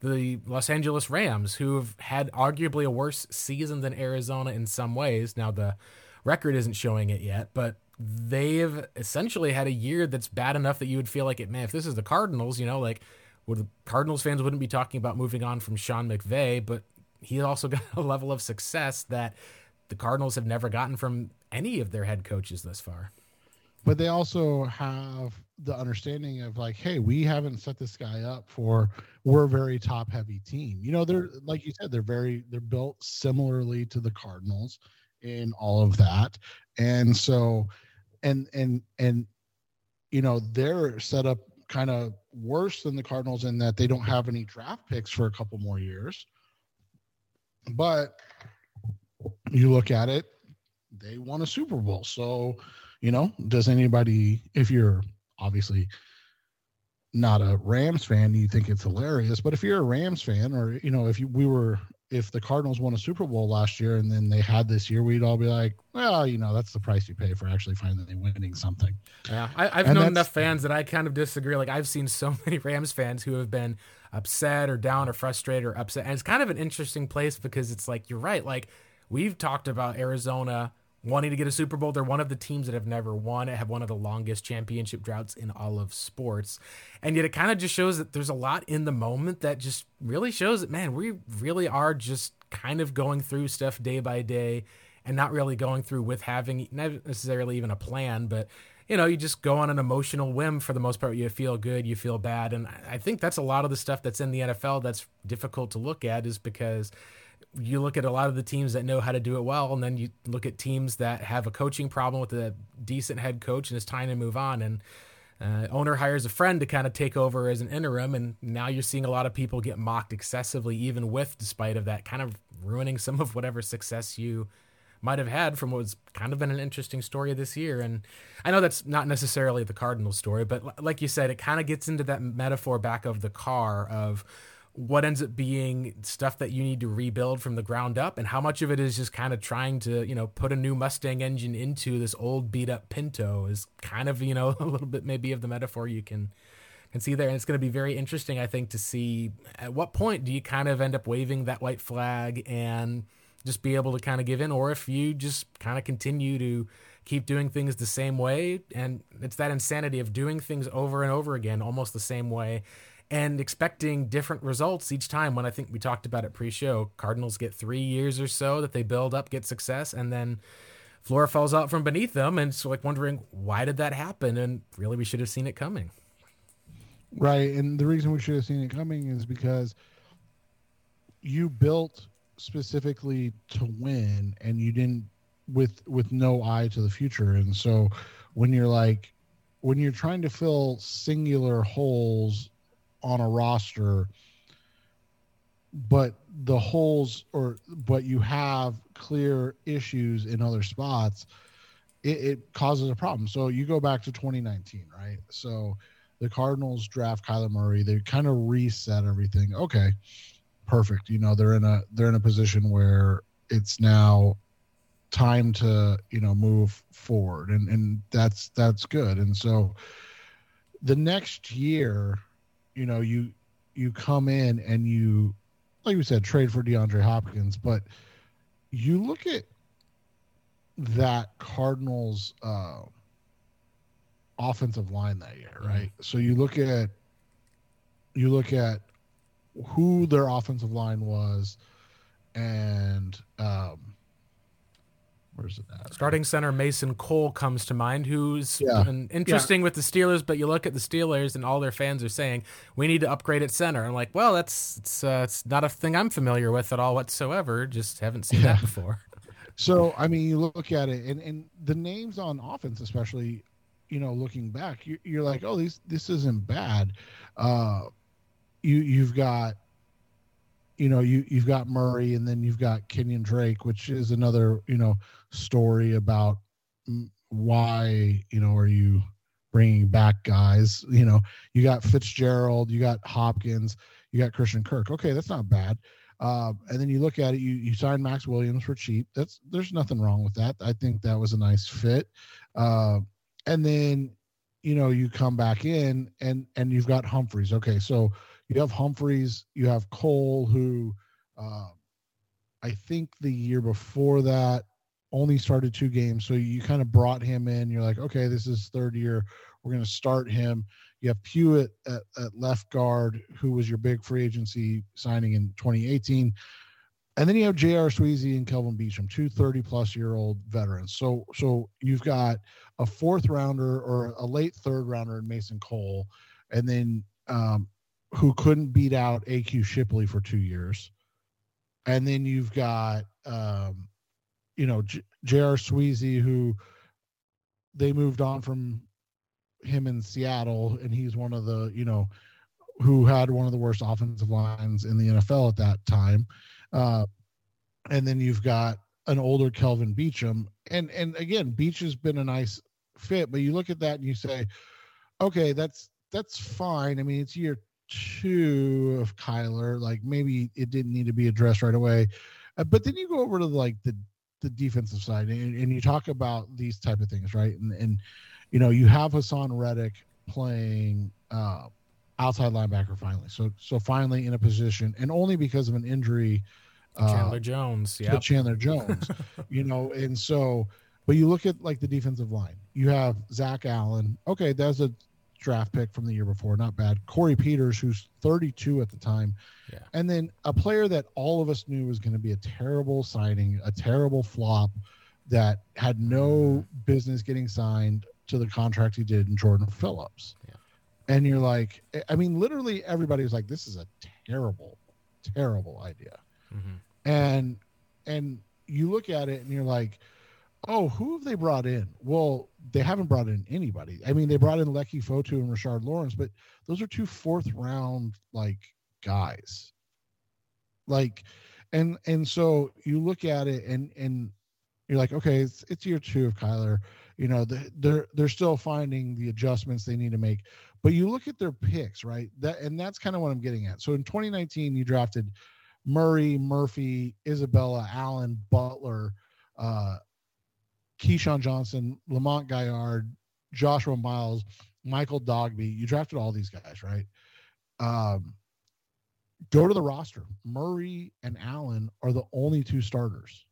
Speaker 1: the Los Angeles Rams, who have had arguably a worse season than Arizona in some ways. Now, the record isn't showing it yet, but they've essentially had a year that's bad enough that you would feel like it, man, if this is the Cardinals, you know, like would the Cardinals fans wouldn't be talking about moving on from Sean McVay, but he also got a level of success that the Cardinals have never gotten from any of their head coaches thus far.
Speaker 3: But they also have the understanding of like, hey, we haven't set this guy up for we're a very top heavy team. You know, they're like you said, they're very they're built similarly to the Cardinals in all of that. And so and and and you know, they're set up kind of worse than the Cardinals in that they don't have any draft picks for a couple more years. But you look at it, they won a Super Bowl. So, you know, does anybody, if you're obviously not a Rams fan, you think it's hilarious. But if you're a Rams fan, or, you know, if you, we were if the Cardinals won a Super Bowl last year and then they had this year, we'd all be like, well, you know, that's the price you pay for actually finally winning something.
Speaker 1: Yeah, I, have known enough fans that I kind of disagree. Like I've seen so many Rams fans who have been upset or down or frustrated or upset, and it's kind of an interesting place because it's like you're right. Like we've talked about Arizona wanting to get a Super Bowl. They're one of the teams that have never won have one of the longest championship droughts in all of sports. And yet it kind of just shows that there's a lot in the moment that just really shows that, man, we really are just kind of going through stuff day by day and not really going through with having necessarily even a plan, but you know, you just go on an emotional whim for the most part. You feel good, you feel bad. And I think that's a lot of the stuff that's in the NFL that's difficult to look at is because you look at a lot of the teams that know how to do it well, and then you look at teams that have a coaching problem with a decent head coach, and it's time to move on. And uh, owner hires a friend to kind of take over as an interim, and now you're seeing a lot of people get mocked excessively, even with despite of that, kind of ruining some of whatever success you might have had from what was kind of been an interesting story this year. And I know that's not necessarily the Cardinal story, but like you said, it kind of gets into that metaphor back of the car of what ends up being stuff that you need to rebuild from the ground up and how much of it is just kind of trying to you know put a new mustang engine into this old beat up pinto is kind of you know a little bit maybe of the metaphor you can can see there. And it's going to be very interesting i think to see at what point do you kind of end up waving that white flag and just be able to kind of give in or if you just kind of continue to keep doing things the same way and it's that insanity of doing things over and over again almost the same way and expecting different results each time. When I think we talked about it pre-show, Cardinals get three years or so that they build up, get success, and then floor falls out from beneath them, and so like wondering why did that happen? And really, we should have seen it coming.
Speaker 3: Right, and the reason we should have seen it coming is because you built specifically to win, and you didn't with with no eye to the future. And so, when you're like, when you're trying to fill singular holes on a roster but the holes or but you have clear issues in other spots it, it, causes a problem. So you go back to 2019 right? So the cardinals draft kyler murray they kind of reset everything. Okay perfect. You know they're in a they're in a position where it's now time to you know move forward and and that's that's good. And so the next year you know, you you come in and you, like we said, trade for DeAndre Hopkins, but you look at that Cardinals uh, offensive line that year, mm-hmm. right? Mm-hmm. So you look at you look at who their offensive line was, and um,
Speaker 1: Where's it at? Starting center Mason Cole comes to mind, who's yeah. interesting yeah. with the Steelers. But you look at the Steelers, and all their fans are saying we need to upgrade at center. I'm like, well, that's it's, uh, it's not a thing I'm familiar with at all whatsoever. Just haven't seen yeah. that before.
Speaker 3: so I mean, you look at it, and and the names on offense, especially, you know, looking back, you're, you're like, oh, these this isn't bad. Uh, you you've got you know you you've got Murray, and then you've got Kenyon Drake, which is another you know story about why you know are you bringing back guys. You know, you got Fitzgerald, you got Hopkins, you got Christian Kirk. Okay, that's not bad. Uh, and then you look at it, you you signed Maxx Williams for cheap. That's there's nothing wrong with that. I think that was a nice fit. Uh, and then you know you come back in and and you've got Humphries. Okay, so you have Humphries, you have Cole, who uh, I think the year before that only started two games. So you kind of brought him in. You're like, okay, this is third year. We're going to start him. You have Pewitt at, at, left guard, who was your big free agency signing in 2018. And then you have J.R. Sweezy and Kelvin Beachum, two 30 plus year old veterans. So so you've got a fourth rounder or a late third rounder in Mason Cole, and then um, who couldn't beat out AQ Shipley for two years. And then you've got um, you know, J.R. Sweezy, who they moved on from him in Seattle, and he's one of the, you know, who had one of the worst offensive lines in the NFL at that time. Uh, and then you've got an older Kelvin Beachum, and and again, Beach has been a nice fit, but you look at that and you say, okay, that's that's fine. I mean, it's year two of Kyler. Like maybe it didn't need to be addressed right away. Uh, but then you go over to like the the defensive side and, and you talk about these type of things right? And and you know you have Haason Reddick playing uh, outside linebacker finally. So so finally in a position and only because of an injury
Speaker 1: uh, Chandler Jones yeah
Speaker 3: Chandler Jones you know? And so but you look at like the defensive line. You have Zach Allen. Okay that's a draft pick from the year before. Not bad. Corey Peters, who's 32 at the time. Yeah. And then a player that all of us knew was going to be a terrible signing, a terrible flop that had no business getting signed to the contract he did in Jordan Phillips. Yeah. And you're like, I mean, literally everybody was like, this is a terrible, terrible idea. Mm-hmm. And, and you look at it and you're like, oh, who have they brought in? Well, they haven't brought in anybody. I mean, they brought in Leki Fotu and Rashard Lawrence, but those are two fourth round like guys. Like, and and so you look at it and and you're like, okay, it's it's year two of Kyler. You know, they're they're still finding the adjustments they need to make. But you look at their picks, right? That and that's kind of what I'm getting at. So in 2019, you drafted Murray, Murphy, Isabella, Allen, Butler, uh, KeeSean Johnson, Lamont Gaillard, Joshua Miles, Michael Dogbe. You drafted all these guys, right? Um, go to the roster. Murray and Allen are the only two starters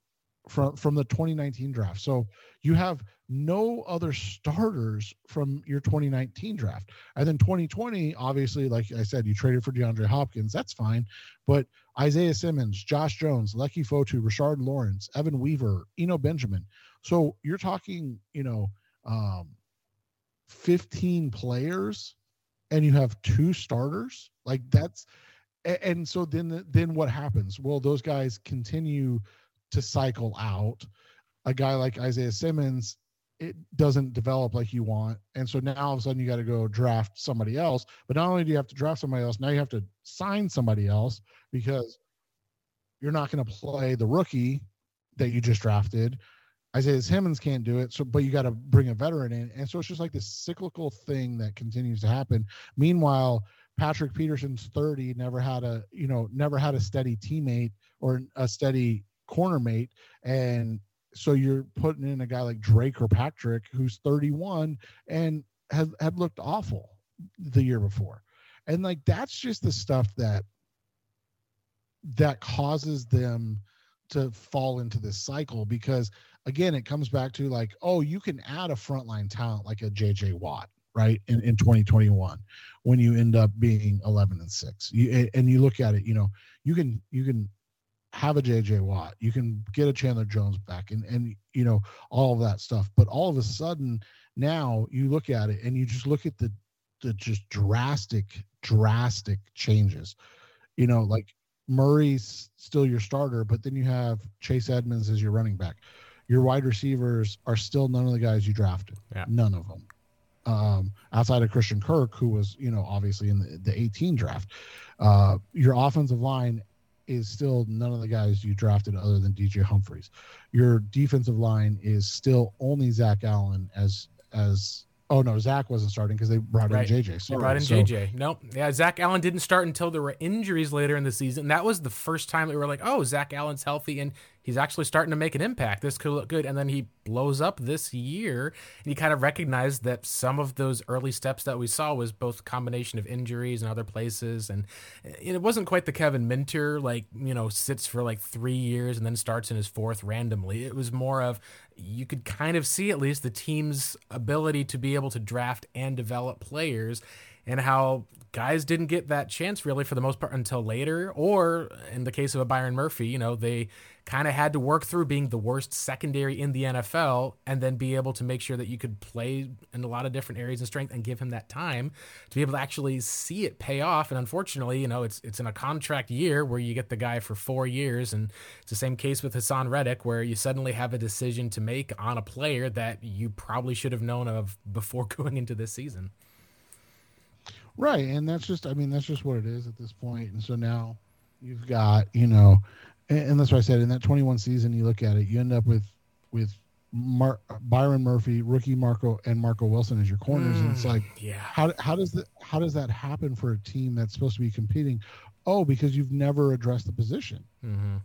Speaker 3: from from the 2019 draft. So you have no other starters from your 2019 draft. And then 2020, obviously, like I said, you traded for DeAndre Hopkins. That's fine. But Isaiah Simmons, Josh Jones, Leki Fotu, Rashard Lawrence, Evan Weaver, Eno Benjamin. So you're talking, you know, um, 15 players and you have two starters. Like that's, and so then, then what happens? Well, those guys continue to cycle out. A guy like Isaiah Simmons, it doesn't develop like you want. And so now all of a sudden you got to go draft somebody else. But not only do you have to draft somebody else, now you have to sign somebody else because you're not going to play the rookie that you just drafted. Isaiah Simmons can't do it. So, but you got to bring a veteran in, and so it's just like this cyclical thing that continues to happen. Meanwhile, Patrick Peterson's 30, never had a you know never had a steady teammate or a steady corner mate, and so you're putting in a guy like Drake or Patrick who's 31 and had had looked awful the year before, and like that's just the stuff that that causes them to fall into this cycle because again, it comes back to like, oh, you can add a frontline talent like a JJ Watt, right? In, in 2021, when you end up being 11 and six, you, and you look at it, you know, you can, you can have a JJ Watt, you can get a Chandler Jones back and, and, you know, all of that stuff. But all of a sudden now you look at it and you just look at the, the just drastic, drastic changes, you know, like Murray's still your starter, but then you have Chase Edmonds as your running back your wide receivers are still none of the guys you drafted. Yeah. None of them. Um, outside of Christian Kirk, who was, you know, obviously in the, the 18 draft. Uh, your offensive line is still none of the guys you drafted other than DJ Humphries. Your defensive line is still only Zach Allen as as oh no Zach wasn't starting because they brought
Speaker 1: Right.
Speaker 3: in JJ.
Speaker 1: They brought in
Speaker 3: So-
Speaker 1: JJ. Nope. Yeah, Zach Allen didn't start until there were injuries later in the season. That was the first time that we were like, oh, Zach Allen's healthy and he's actually starting to make an impact. This could look good. And then he blows up this year. And you kind of recognize that some of those early steps that we saw was both combination of injuries and other places. And it wasn't quite the Kevin Minter, like, you know, sits for like three years and then starts in his fourth randomly. It was more of you could kind of see at least the team's ability to be able to draft and develop players and how guys didn't get that chance really for the most part until later or in the case of a Byron Murphy you know they kind of had to work through being the worst secondary in the NFL and then be able to make sure that you could play in a lot of different areas of strength and give him that time to be able to actually see it pay off and unfortunately you know it's it's in a contract year where you get the guy for 4 years and it's the same case with Haason Reddick where you suddenly have a decision to make on a player that you probably should have known of before going into this season.
Speaker 3: Right, and that's just I mean that's just what it is at this point. And so now you've got you know, and, and that's why I said in that 21 season you look at it, you end up with with Mar- Byron Murphy, rookie Marco, and Marco Wilson as your corners, and it's
Speaker 1: Mm,
Speaker 3: like
Speaker 1: yeah.
Speaker 3: how how does that how does that happen for a team that's supposed to be competing? Oh, because you've never addressed the position.
Speaker 1: hmm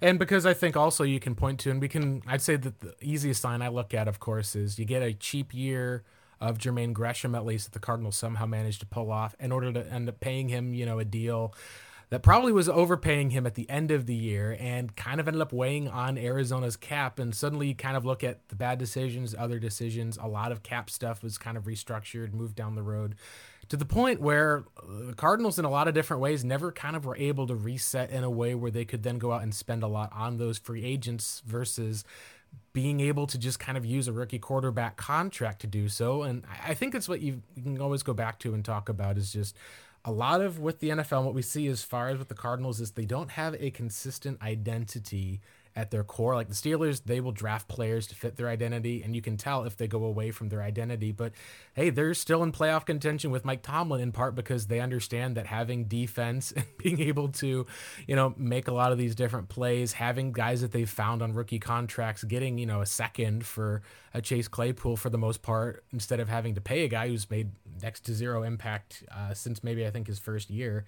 Speaker 1: And because I think also you can point to, and we can, I'd say that the easiest sign I look at, of course, is you get a cheap year of Jermaine Gresham, at least that the Cardinals somehow managed to pull off in order to end up paying him, you know, a deal that probably was overpaying him at the end of the year and kind of ended up weighing on Arizona's cap. And suddenly you kind of look at the bad decisions, other decisions. A lot of cap stuff was kind of restructured, moved down the road to the point where uh, the Cardinals, in a lot of different ways, never kind of were able to reset in a way where they could then go out and spend a lot on those free agents versus being able to just kind of use a rookie quarterback contract to do so. And I- think it's what you, you can always go back to and talk about is just a lot of with the NFL, what we see as far as with the Cardinals is they don't have a consistent identity at their core. Like the Steelers, they will draft players to fit their identity, and you can tell if they go away from their identity. But hey, they're still in playoff contention with Mike Tomlin in part because they understand that having defense and being able to, you know, make a lot of these different plays, having guys that they've found on rookie contracts, getting, you know, a second for a Chase Claypool for the most part, instead of having to pay a guy who's made next to zero impact uh, since maybe I think his first year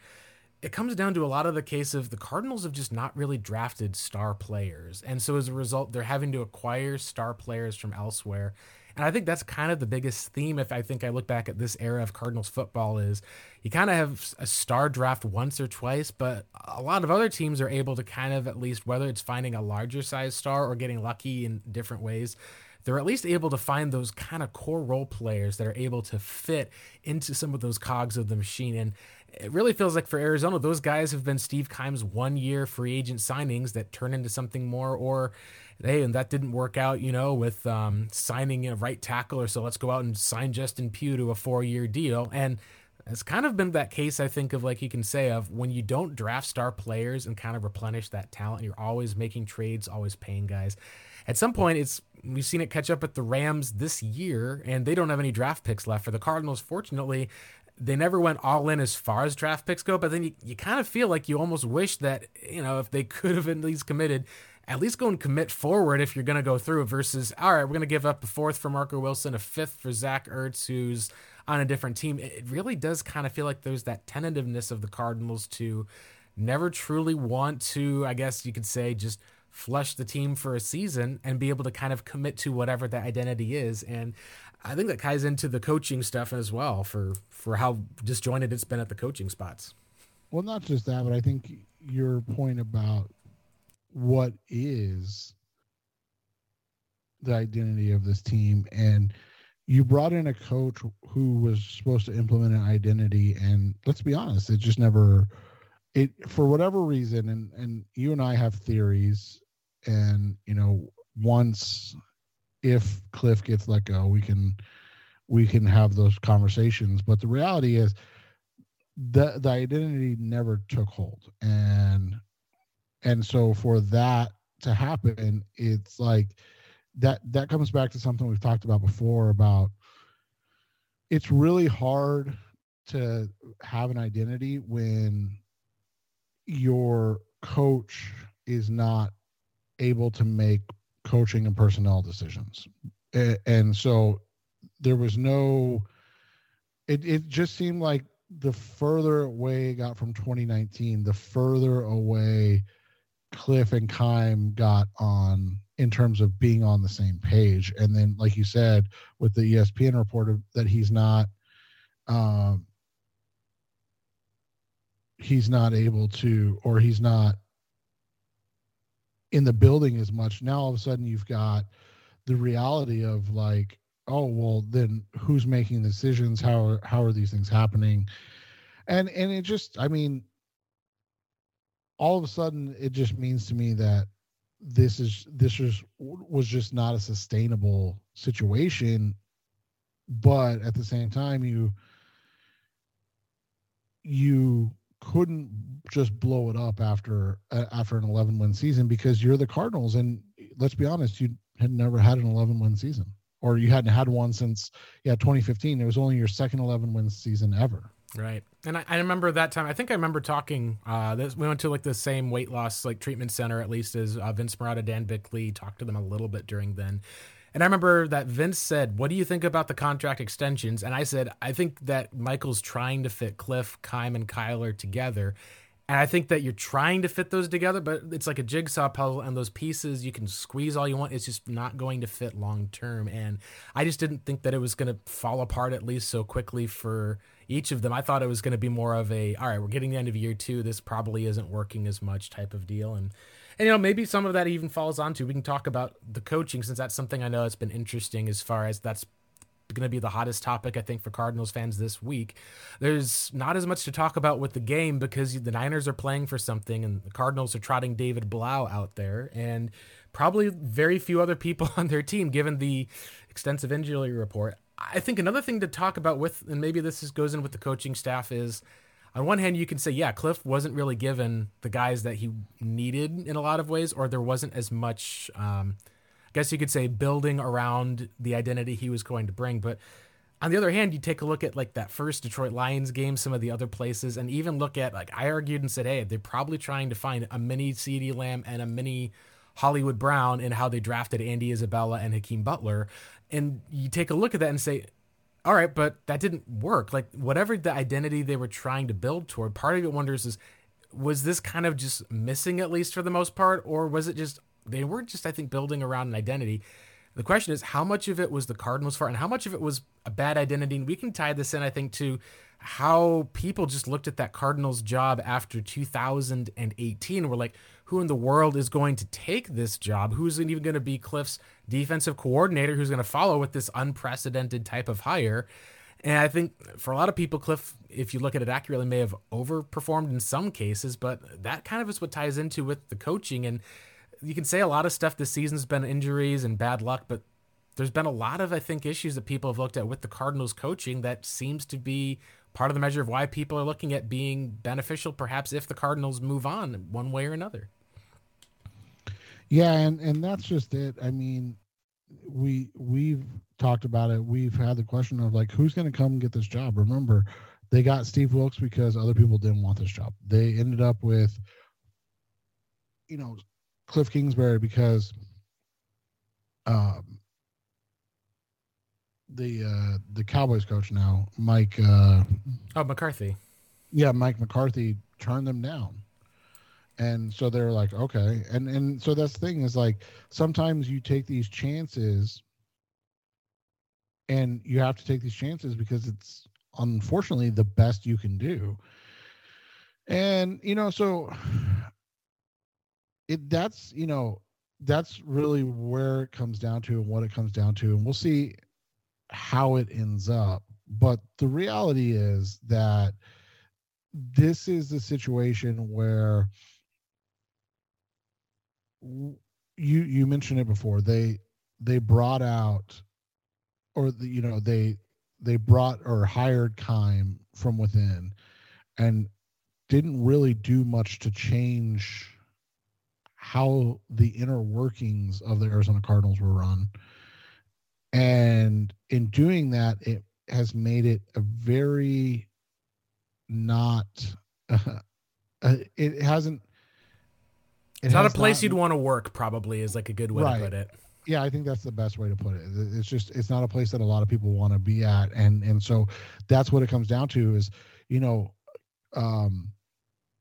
Speaker 1: it comes down to a lot of the case of the Cardinals have just not really drafted star players. And so as a result, they're having to acquire star players from elsewhere. And I think that's kind of the biggest theme if I think I look back at this era of Cardinals football is you kind of have a star draft once or twice, but a lot of other teams are able to kind of at least whether it's finding a larger size star or getting lucky in different ways, they're at least able to find those kind of core role players that are able to fit into some of those cogs of the machine. And it really feels like for Arizona, those guys have been Steve Keim's one year free agent signings that turn into something more, or hey, and that didn't work out, you know, with um, signing a right tackle, or so let's go out and sign Justin Pugh to a four year deal. And it's kind of been that case, I think, of like you can say, of when you don't draft star players and kind of replenish that talent, you're always making trades, always paying guys. At some point, it's we've seen it catch up with the Rams this year, and they don't have any draft picks left. For the Cardinals, fortunately, they never went all in as far as draft picks go, but then you, you kind of feel like you almost wish that, you know, if they could have at least committed, at least go and commit forward if you're going to go through versus, all right, we're going to give up a fourth for Marco Wilson, a fifth for Zach Ertz, who's on a different team. It really does kind of feel like there's that tentativeness of the Cardinals to never truly want to, I guess you could say, just flush the team for a season and be able to kind of commit to whatever that identity is. And I think that ties into the coaching stuff as well for for how disjointed it's been at the coaching spots.
Speaker 3: Well, not just that, but I think your point about what is the identity of this team and you brought in a coach who was supposed to implement an identity and let's be honest it just never it for whatever reason and and you and I have theories and you know once if Cliff gets let go we can we can have those conversations. But the reality is the the identity never took hold. And and so for that to happen it's like that that comes back to something we've talked about before about it's really hard to have an identity when your coach is not able to make coaching and personnel decisions. And so there was no it it just seemed like the further away it got from 2019, the further away Cliff and Keim got on in terms of being on the same page. And then, like you said, with the ESPN report that he's not, um, he's not able to, or he's not in the building as much. Now all of a sudden you've got the reality of like, oh well, then who's making decisions? How are how are these things happening? And and it just, I mean, all of a sudden it just means to me that this is this was was just not a sustainable situation but at the same time you you couldn't just blow it up after uh, after an 11 win season because you're the Cardinals and let's be honest you had never had an 11 win season or you hadn't had one since yeah 2015 it was only your second 11 win season ever
Speaker 1: Right. And I, I, remember that time. I think I remember talking. Uh, this, we went to like the same weight loss like treatment center, at least as uh, Vince Marotta, Dan Bickley talked to them a little bit during then. And I remember that Vince said, What do you think about the contract extensions? And I said, I think that Michael's trying to fit Cliff, Keim, and Kyler together. And I think that you're trying to fit those together, but it's like a jigsaw puzzle, and those pieces you can squeeze all you want. It's just not going to fit long term. And I just didn't think that it was going to fall apart at least so quickly for each of them. I thought it was going to be more of a, all right, we're getting the end of year two. This probably isn't working as much type of deal. And and you know maybe some of that even falls onto we can talk about the coaching since that's something i know has been interesting as far as that's going to be the hottest topic i think for cardinals fans this week. There's not as much to talk about with the game because the niners are playing for something and the cardinals are trotting david Blough out there and probably very few other people on their team given the extensive injury report. I think another thing to talk about with and maybe this is, goes in with the coaching staff is on one hand, you can say, yeah, Cliff wasn't really given the guys that he needed in a lot of ways, or there wasn't as much, um, I guess you could say, building around the identity he was going to bring. But on the other hand, you take a look at like that first Detroit Lions game, some of the other places, and even look at like I argued and said, hey, they're probably trying to find a mini CeeDee Lamb and a mini Hollywood Brown in how they drafted Andy Isabella and Hakeem Butler. And you take a look at that and say, all right, but that didn't work. Like whatever the identity they were trying to build toward, part of it wonders is was this kind of just missing at least for the most part, or was it just they were just I think building around an identity. The question is how much of it was the Cardinals' fault and how much of it was a bad identity. And we can tie this in, I think, to how people just looked at that Cardinals job after 2018. We're like, who in the world is going to take this job? Who's even going to be Cliff's defensive coordinator who's going to follow with this unprecedented type of hire? And I think for a lot of people, Cliff, if you look at it accurately, may have overperformed in some cases, but that kind of is what ties into with the coaching. And you can say a lot of stuff this season's been injuries and bad luck, but there's been a lot of, I think, issues that people have looked at with the Cardinals coaching that seems to be part of the measure of why people are looking at being beneficial, perhaps if the Cardinals move on one way or another.
Speaker 3: Yeah, and and that's just it. I mean, we we've talked about it. We've had the question of like, who's going to come get this job? Remember, they got Steve Wilks because other people didn't want this job. They ended up with, you know, Cliff Kingsbury because, um, the uh the Cowboys coach now, Mike. uh
Speaker 1: Oh, McCarthy.
Speaker 3: Yeah, Mike McCarthy turned them down and so they're like okay. And and so that's the thing is like sometimes you take these chances and you have to take these chances because it's unfortunately the best you can do. And you know so it that's you know that's really where it comes down to and what it comes down to. And we'll see how it ends up. But the reality is that this is the situation where you you mentioned it before they they brought out or the, you know they they brought or hired Keim from within and didn't really do much to change how the inner workings of the Arizona Cardinals were run. And in doing that, it has made it a very not, uh, it hasn't
Speaker 1: it's not a place not, you'd want to work. Probably is like a good way right. to put it.
Speaker 3: Yeah, I think that's the best way to put it. It's just it's not a place that a lot of people want to be at, and and so that's what it comes down to. Is you know, um,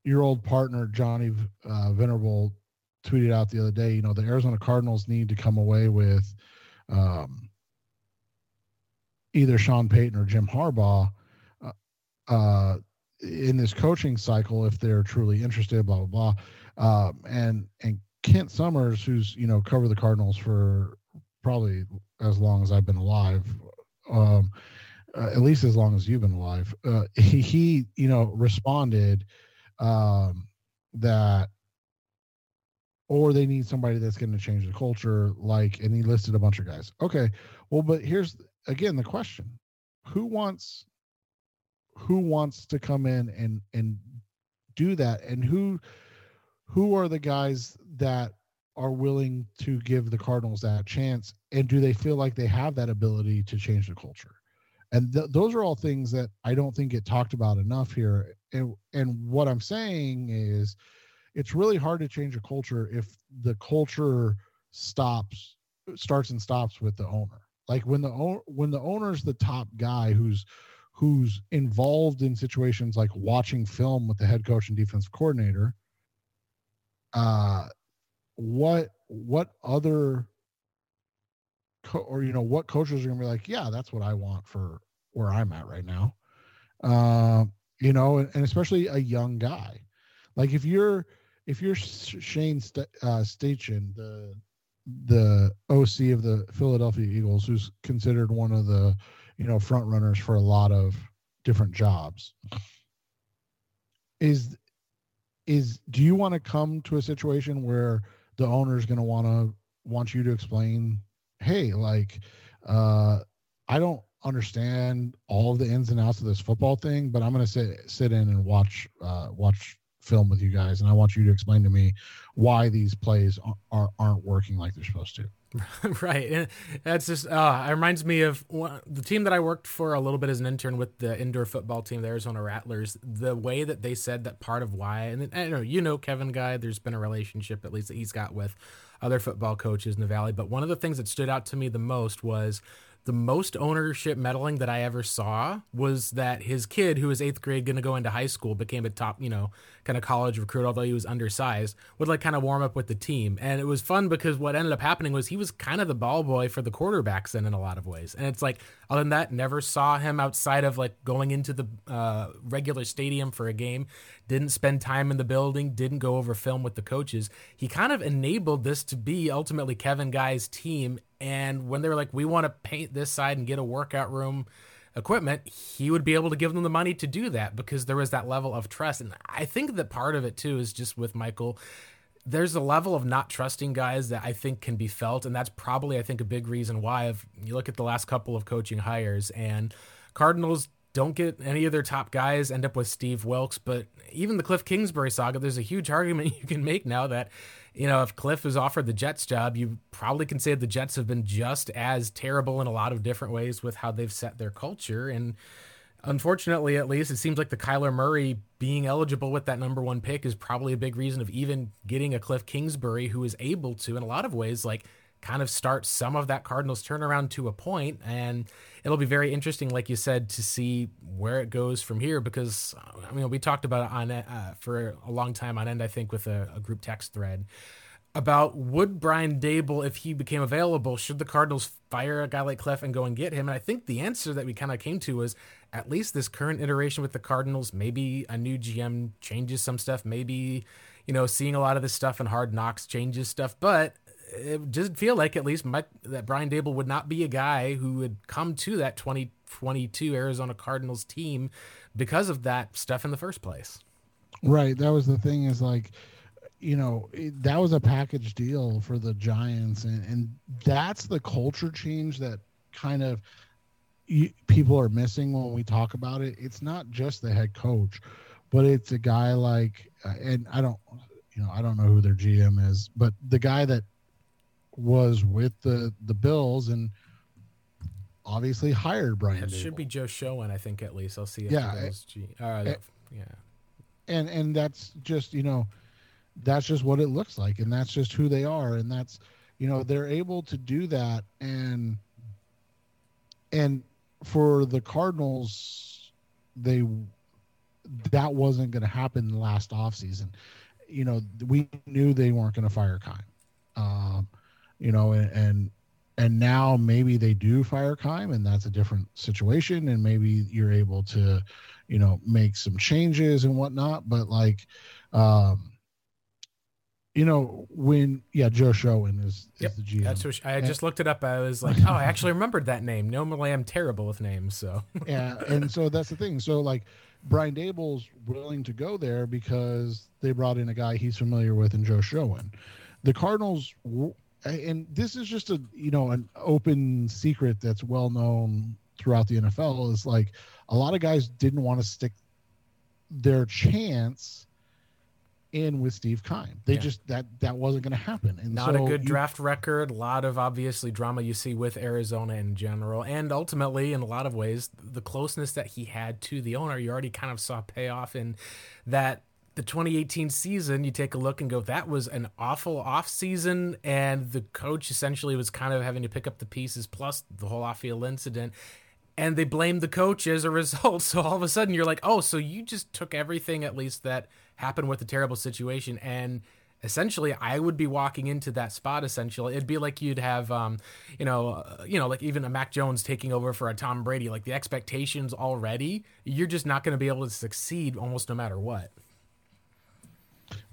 Speaker 3: your old partner Johnny uh, Venerable tweeted out the other day. You know, the Arizona Cardinals need to come away with. Um, either Sean Payton or Jim Harbaugh uh, uh, in this coaching cycle if they're truly interested. Blah blah blah. Um, and and Kent Somers, who's you know covered the Cardinals for probably as long as I've been alive. Um, uh, at least as long as you've been alive. Uh, he, he, you know, responded um, that, or they need somebody that's going to change the culture, like, and he listed a bunch of guys. Okay, well, but here's again the question who wants who wants to come in and and do that and who who are the guys that are willing to give the cardinals that chance? And do they feel like they have that ability to change the culture? And th- those are all things that i don't think get talked about enough here. And and what i'm saying is it's really hard to change a culture if the culture stops starts and stops with the owner. Like when the when the owner's the top guy who's who's involved in situations like watching film with the head coach and defensive coordinator, uh, what what other co- or you know what coaches are gonna be like? Yeah, that's what I want for where I'm at right now. Uh, you know, and, and especially a young guy. Like if you're if you're Shane St- uh, Steichen, the the OC of the Philadelphia Eagles, who's considered one of the you know front runners for a lot of different jobs. Is is do you want to come to a situation where the owner is going to want to want you to explain, hey, like, uh, I don't understand all the ins and outs of this football thing, but I'm going to sit sit in and watch uh, watch film with you guys, and I want you to explain to me why these plays are, aren't working like they're supposed to.
Speaker 1: right. That's just, uh, it reminds me of one, the team that I worked for a little bit as an intern with the indoor football team, the Arizona Rattlers. The way that they said that part of why, and I know, you know, Kevin Guy, there's been a relationship at least that he's got with other football coaches in the Valley. But one of the things that stood out to me the most was the most ownership meddling that I ever saw was that his kid, who was eighth grade, going to go into high school, became a top, you know, kind of college recruit, although he was undersized, would like kind of warm up with the team. And it was fun because what ended up happening was he was kind of the ball boy for the quarterbacks then in a lot of ways. And it's like, other than that, never saw him outside of like going into the uh, regular stadium for a game, didn't spend time in the building, didn't go over film with the coaches. He kind of enabled this to be ultimately Kevin Guy's team and when they were like, we want to paint this side and get a workout room equipment, he would be able to give them the money to do that because there was that level of trust. And I think that part of it too is just with Michael. There's a level of not trusting guys that I think can be felt, and that's probably I think a big reason why. If you look at the last couple of coaching hires, and Cardinals don't get any of their top guys, end up with Steve Wilks, but even the Cliff Kingsbury saga, there's a huge argument you can make now that you know, if Cliff was offered the Jets job, you probably can say the Jets have been just as terrible in a lot of different ways with how they've set their culture. And unfortunately, at least, it seems like the Kyler Murray being eligible with that number one pick is probably a big reason of even getting a Cliff Kingsbury who is able to, in a lot of ways, like kind of start some of that Cardinals turnaround to a point. And it'll be very interesting, like you said, to see where it goes from here. Because I mean, we talked about it on uh, for a long time on end. I think with a, a group text thread about would Brian Daboll, if he became available, should the Cardinals fire a guy like Cliff and go and get him? And I think the answer that we kind of came to was at least this current iteration with the Cardinals, maybe a new GM changes some stuff, maybe you know seeing a lot of this stuff in Hard Knocks changes stuff, but it just feel like at least my, that Brian Daboll would not be a guy who would come to that 2022 Arizona Cardinals team because of that stuff in the first place.
Speaker 3: Right. That was the thing is like, you know, it, that was a package deal for the Giants. And, and that's the culture change that kind of you, people are missing when we talk about it. It's not just the head coach, but it's a guy like, uh, and I don't, you know, I don't know who their GM is, but the guy that was with the the Bills and obviously hired Brian.
Speaker 1: It should be Joe Schoen, I think at least. I'll see if
Speaker 3: yeah,
Speaker 1: G- uh, and,
Speaker 3: yeah. And and that's just you know, that's just what it looks like and that's just who they are and that's you know they're able to do that and and for the cardinals they that wasn't going to happen last offseason you know we knew they weren't going to fire Keim. Um, you know and, and and now maybe they do fire Keim and that's a different situation and maybe you're able to you know make some changes and whatnot but like um you know when yeah joe Schoen is, is
Speaker 1: Yep,
Speaker 3: the gm
Speaker 1: That's what I just looked it up. I was like, oh, I actually remembered that name. Normally, I'm terrible with names, so
Speaker 3: yeah and so that's the thing so like brian Daboll's willing to go there because they brought in a guy he's familiar with in joe Schoen. the cardinals w- and this is just a you know an open secret that's well known throughout the nfl is like a lot of guys didn't want to stick their chance in with steve Keim. they
Speaker 1: Yeah.
Speaker 3: just that that wasn't going to happen and
Speaker 1: not
Speaker 3: so
Speaker 1: a good
Speaker 3: you-
Speaker 1: draft record. A lot of obviously drama you see with Arizona in general, and ultimately, in a lot of ways, the closeness that he had to the owner, you already kind of saw payoff in that. The 2018 season, you take a look and go, that was an awful off season, and the coach essentially was kind of having to pick up the pieces, plus the whole off-field incident, and they blamed the coach as a result. So all of a sudden, you're like, oh, so you just took everything at least that happened with the terrible situation. And essentially i would be walking into that spot essentially. It'd be like you'd have um you know uh, you know like even a mac jones taking over for a tom brady. Like the expectations already you're just not going to be able to succeed almost no matter what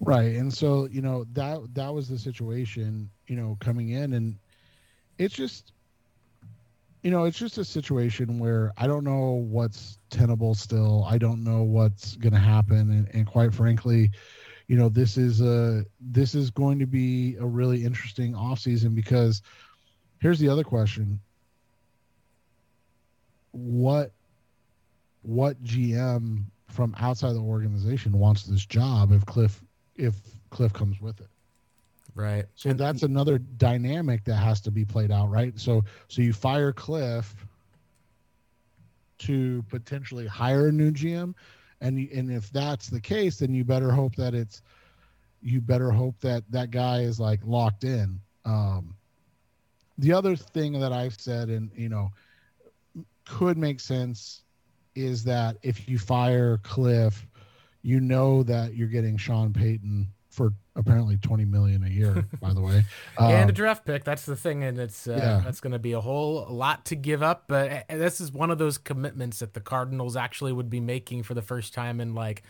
Speaker 3: right. And so you know that that was the situation you know coming in. And it's just you know it's just a situation where i don't know what's tenable still. I don't know what's going to happen. And, and quite frankly you know this is a this is going to be a really interesting offseason because here's the other question. What what gm from outside the organization wants this job if cliff if cliff comes with it
Speaker 1: right
Speaker 3: so that's another dynamic that has to be played out, right? So so you fire Cliff to potentially hire a new GM, and you- and if that's the case, then you better hope that it's you better hope that that guy is like locked in. Um, the other thing that I've said, and you know, could make sense, is that if you fire Cliff, you know that you're getting Sean Payton for apparently 20 million a year by the way
Speaker 1: and
Speaker 3: Um,
Speaker 1: a draft pick that's the thing and it's uh,
Speaker 3: yeah.
Speaker 1: that's going to be a whole lot to give up but this is one of those commitments that the cardinals actually would be making for the first time in like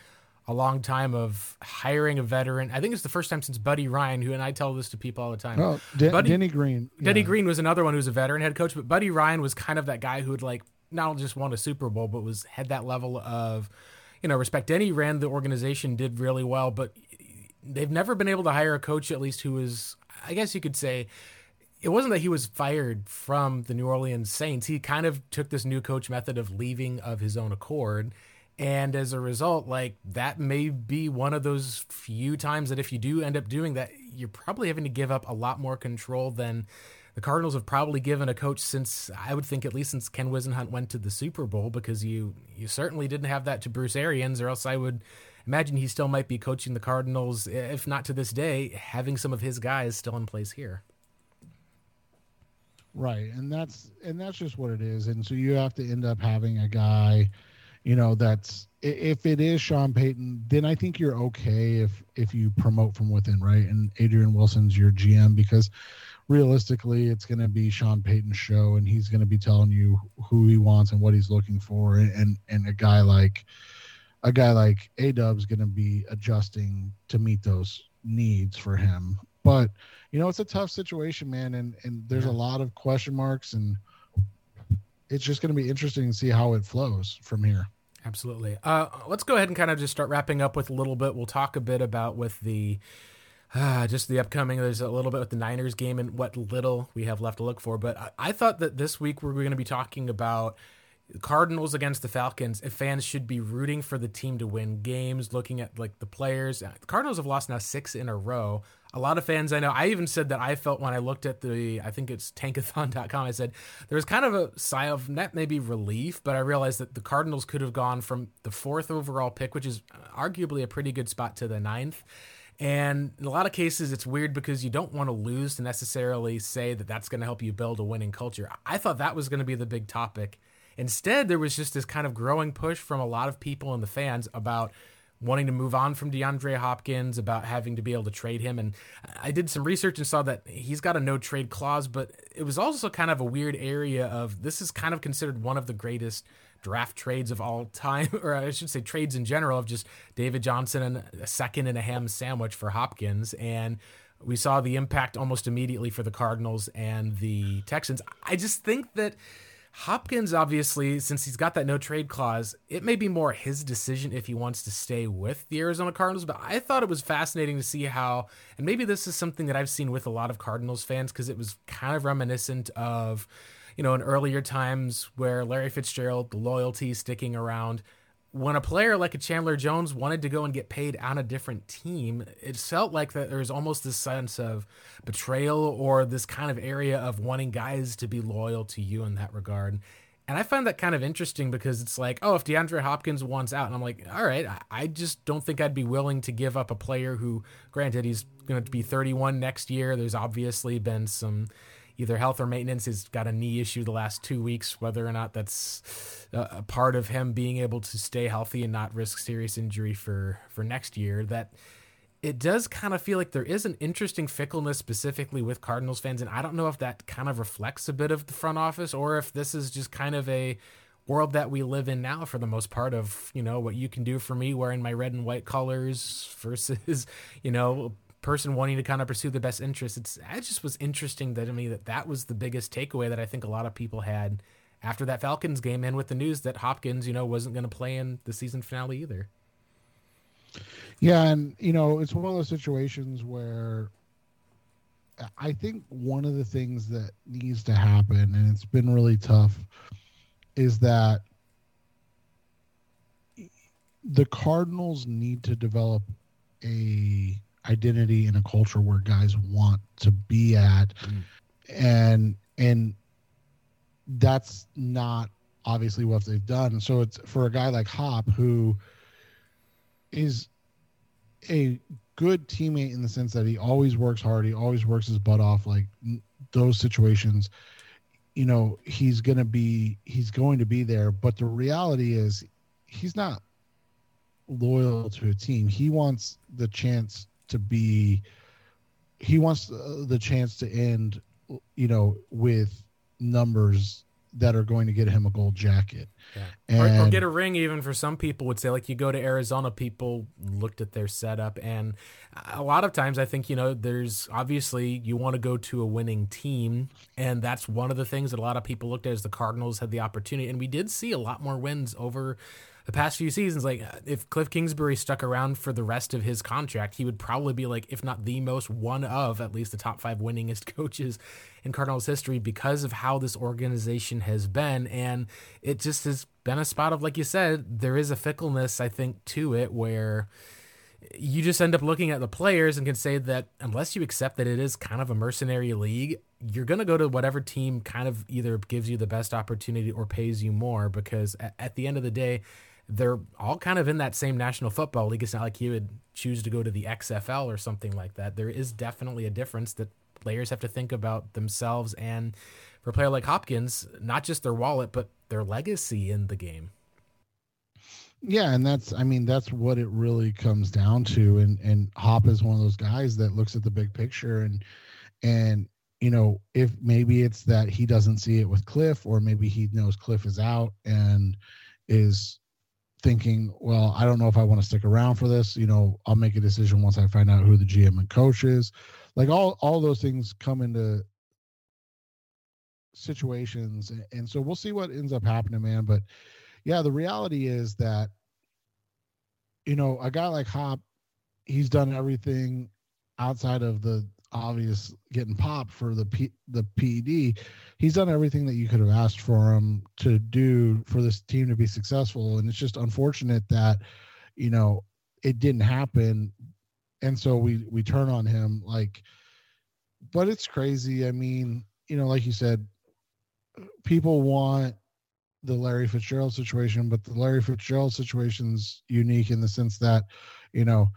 Speaker 1: a long time of hiring a veteran i think it's the first time since buddy ryan who and i tell this to people all the time
Speaker 3: Den-
Speaker 1: Buddy-
Speaker 3: denny green
Speaker 1: Denny. Green was another one who was a veteran head coach, but Buddy Ryan was kind of that guy who would like not just won a Super Bowl, but was had that level of, you know, respect. any ran the organization, did really well, but they've never been able to hire a coach at least who was, I guess you could say, it wasn't that he was fired from the New Orleans Saints. He kind of took this new coach method of leaving of his own accord. And as a result, like that may be one of those few times that if you do end up doing that, you're probably having to give up a lot more control than the Cardinals have probably given a coach since I would think at least since Ken Whisenhunt went to the Super Bowl because you you certainly didn't have that to Bruce Arians or else I would imagine he still might be coaching the Cardinals if not to this day having some of his guys still in place here.
Speaker 3: right and that's and that's just what it is and so you have to end up having a guy you know that's if it is sean payton then i think you're okay if if you promote from within right and adrian wilson's your gm because realistically it's going to be sean payton's show and he's going to be telling you who he wants and what he's looking for and and, a guy like a guy like a dub's going to be adjusting to meet those needs for him but you know it's a tough situation man and and there's a lot of question marks and it's just going to be interesting to see how it flows from here
Speaker 1: Absolutely. Uh, let's go ahead and kind of just start wrapping up with a little bit. We'll talk a bit about with the uh, just the upcoming. There's a little bit with the Niners game and what little we have left to look for. But I, I thought that this week we're going to be talking about Cardinals against the Falcons. If fans should be rooting for the team to win games, looking at like the players. The Cardinals have lost now six in a row. A lot of fans I know. I even said that I felt when I looked at the. I think it's tankathon.com. I said there was kind of a sigh of not maybe relief, but I realized that the Cardinals could have gone from the fourth overall pick, which is arguably a pretty good spot, to the ninth And in a lot of cases, it's weird because you don't want to lose to necessarily say that that's going to help you build a winning culture. I thought that was going to be the big topic. Instead, there was just this kind of growing push from a lot of people and the fans about wanting to move on from DeAndre Hopkins, about having to be able to trade him. And I did some research and saw that he's got a no trade clause, but it was also kind of a weird area of this is kind of considered one of the greatest draft trades of all time, or I should say trades in general of just David Johnson and a second and a ham sandwich for Hopkins. And we saw the impact almost immediately for the Cardinals and the Texans. I just think that Hopkins, obviously, since he's got that no trade clause, it may be more his decision if he wants to stay with the Arizona Cardinals. But I thought it was fascinating to see how, and maybe this is something that I've seen with a lot of Cardinals fans because it was kind of reminiscent of you know, in earlier times where Larry Fitzgerald, the loyalty sticking around. When a player like a Chandler Jones wanted to go and get paid on a different team, it felt like that there was almost this sense of betrayal or this kind of area of wanting guys to be loyal to you in that regard. And I find that kind of interesting because it's like, oh, if DeAndre Hopkins wants out, and I'm like, all right, I just don't think I'd be willing to give up a player who, granted, he's going to be 31 next year. There's obviously been some either health or maintenance. He's got a knee issue the last two weeks. Whether or not that's uh, a part of him being able to stay healthy and not risk serious injury for for next year, that it does kind of feel like there is an interesting fickleness specifically with Cardinals fans, and I don't know if that kind of reflects a bit of the front office or if this is just kind of a world that we live in now for the most part of you know what you can do for me wearing my red and white colors versus you know person wanting to kind of pursue the best interest. It's it just was interesting that I mean that that was the biggest takeaway that I think a lot of people had after that Falcons game and with the news that Hopkins, you know, wasn't going to play in the season finale either.
Speaker 3: Yeah, and you know, it's one of those situations where I think one of the things that needs to happen and it's been really tough is that the Cardinals need to develop a identity in a culture where guys want to be at. Mm. and and that's not obviously what they've done. So it's for a guy like hop who is a good teammate in the sense that he always works hard he always works his butt off like those situations. You know he's going to be he's going to be there but the reality is he's not loyal to a team. He wants the chance to be he wants uh, the chance to end you know with numbers that are going to get him a gold jacket.
Speaker 1: Yeah. And, or, or, get a ring even for some people would say like you go to arizona people looked at their setup. And a lot of times i think you know there's obviously you want to go to a winning team. And that's one of the things that a lot of people looked at as the cardinals had the opportunity. And we did see a lot more wins over the past few seasons, like if Cliff Kingsbury stuck around for the rest of his contract, he would probably be like, if not the most, one of at least the top five winningest coaches in Cardinals history because of how this organization has been. And it just has been a spot of, like you said, there is a fickleness, I think, to it where you just end up looking at the players and can say that unless you accept that it is kind of a mercenary league, you're going to go to whatever team kind of either gives you the best opportunity or pays you more because at, at the end of the day, they're all kind of in that same National Football League. It's not like you would choose to go to the XFL or something like that. There is definitely a difference that players have to think about themselves and for a player like Hopkins, not just their wallet, but their legacy in the game.
Speaker 3: Yeah, and that's I mean that's what it really comes down to and and Hop is one of those guys that looks at the big picture and and you know if maybe it's that he doesn't see it with Cliff or maybe he knows Cliff is out and is thinking, well, I don't know if I want to stick around for this. You know, I'll make a decision once I find out who the GM and coach is. Like all all those things come into situations, and so we'll see what ends up happening, man. But yeah, the reality is that you know a guy like Hop, he's done everything outside of the obvious getting popped for the P, the PED. He's done everything that you could have asked for him to do for this team to be successful, and it's just unfortunate that you know it didn't happen, and so we we turn on him like. But it's crazy. I mean, you know, like you said, people want the Larry Fitzgerald situation, but the Larry Fitzgerald situation's unique in the sense that, you know,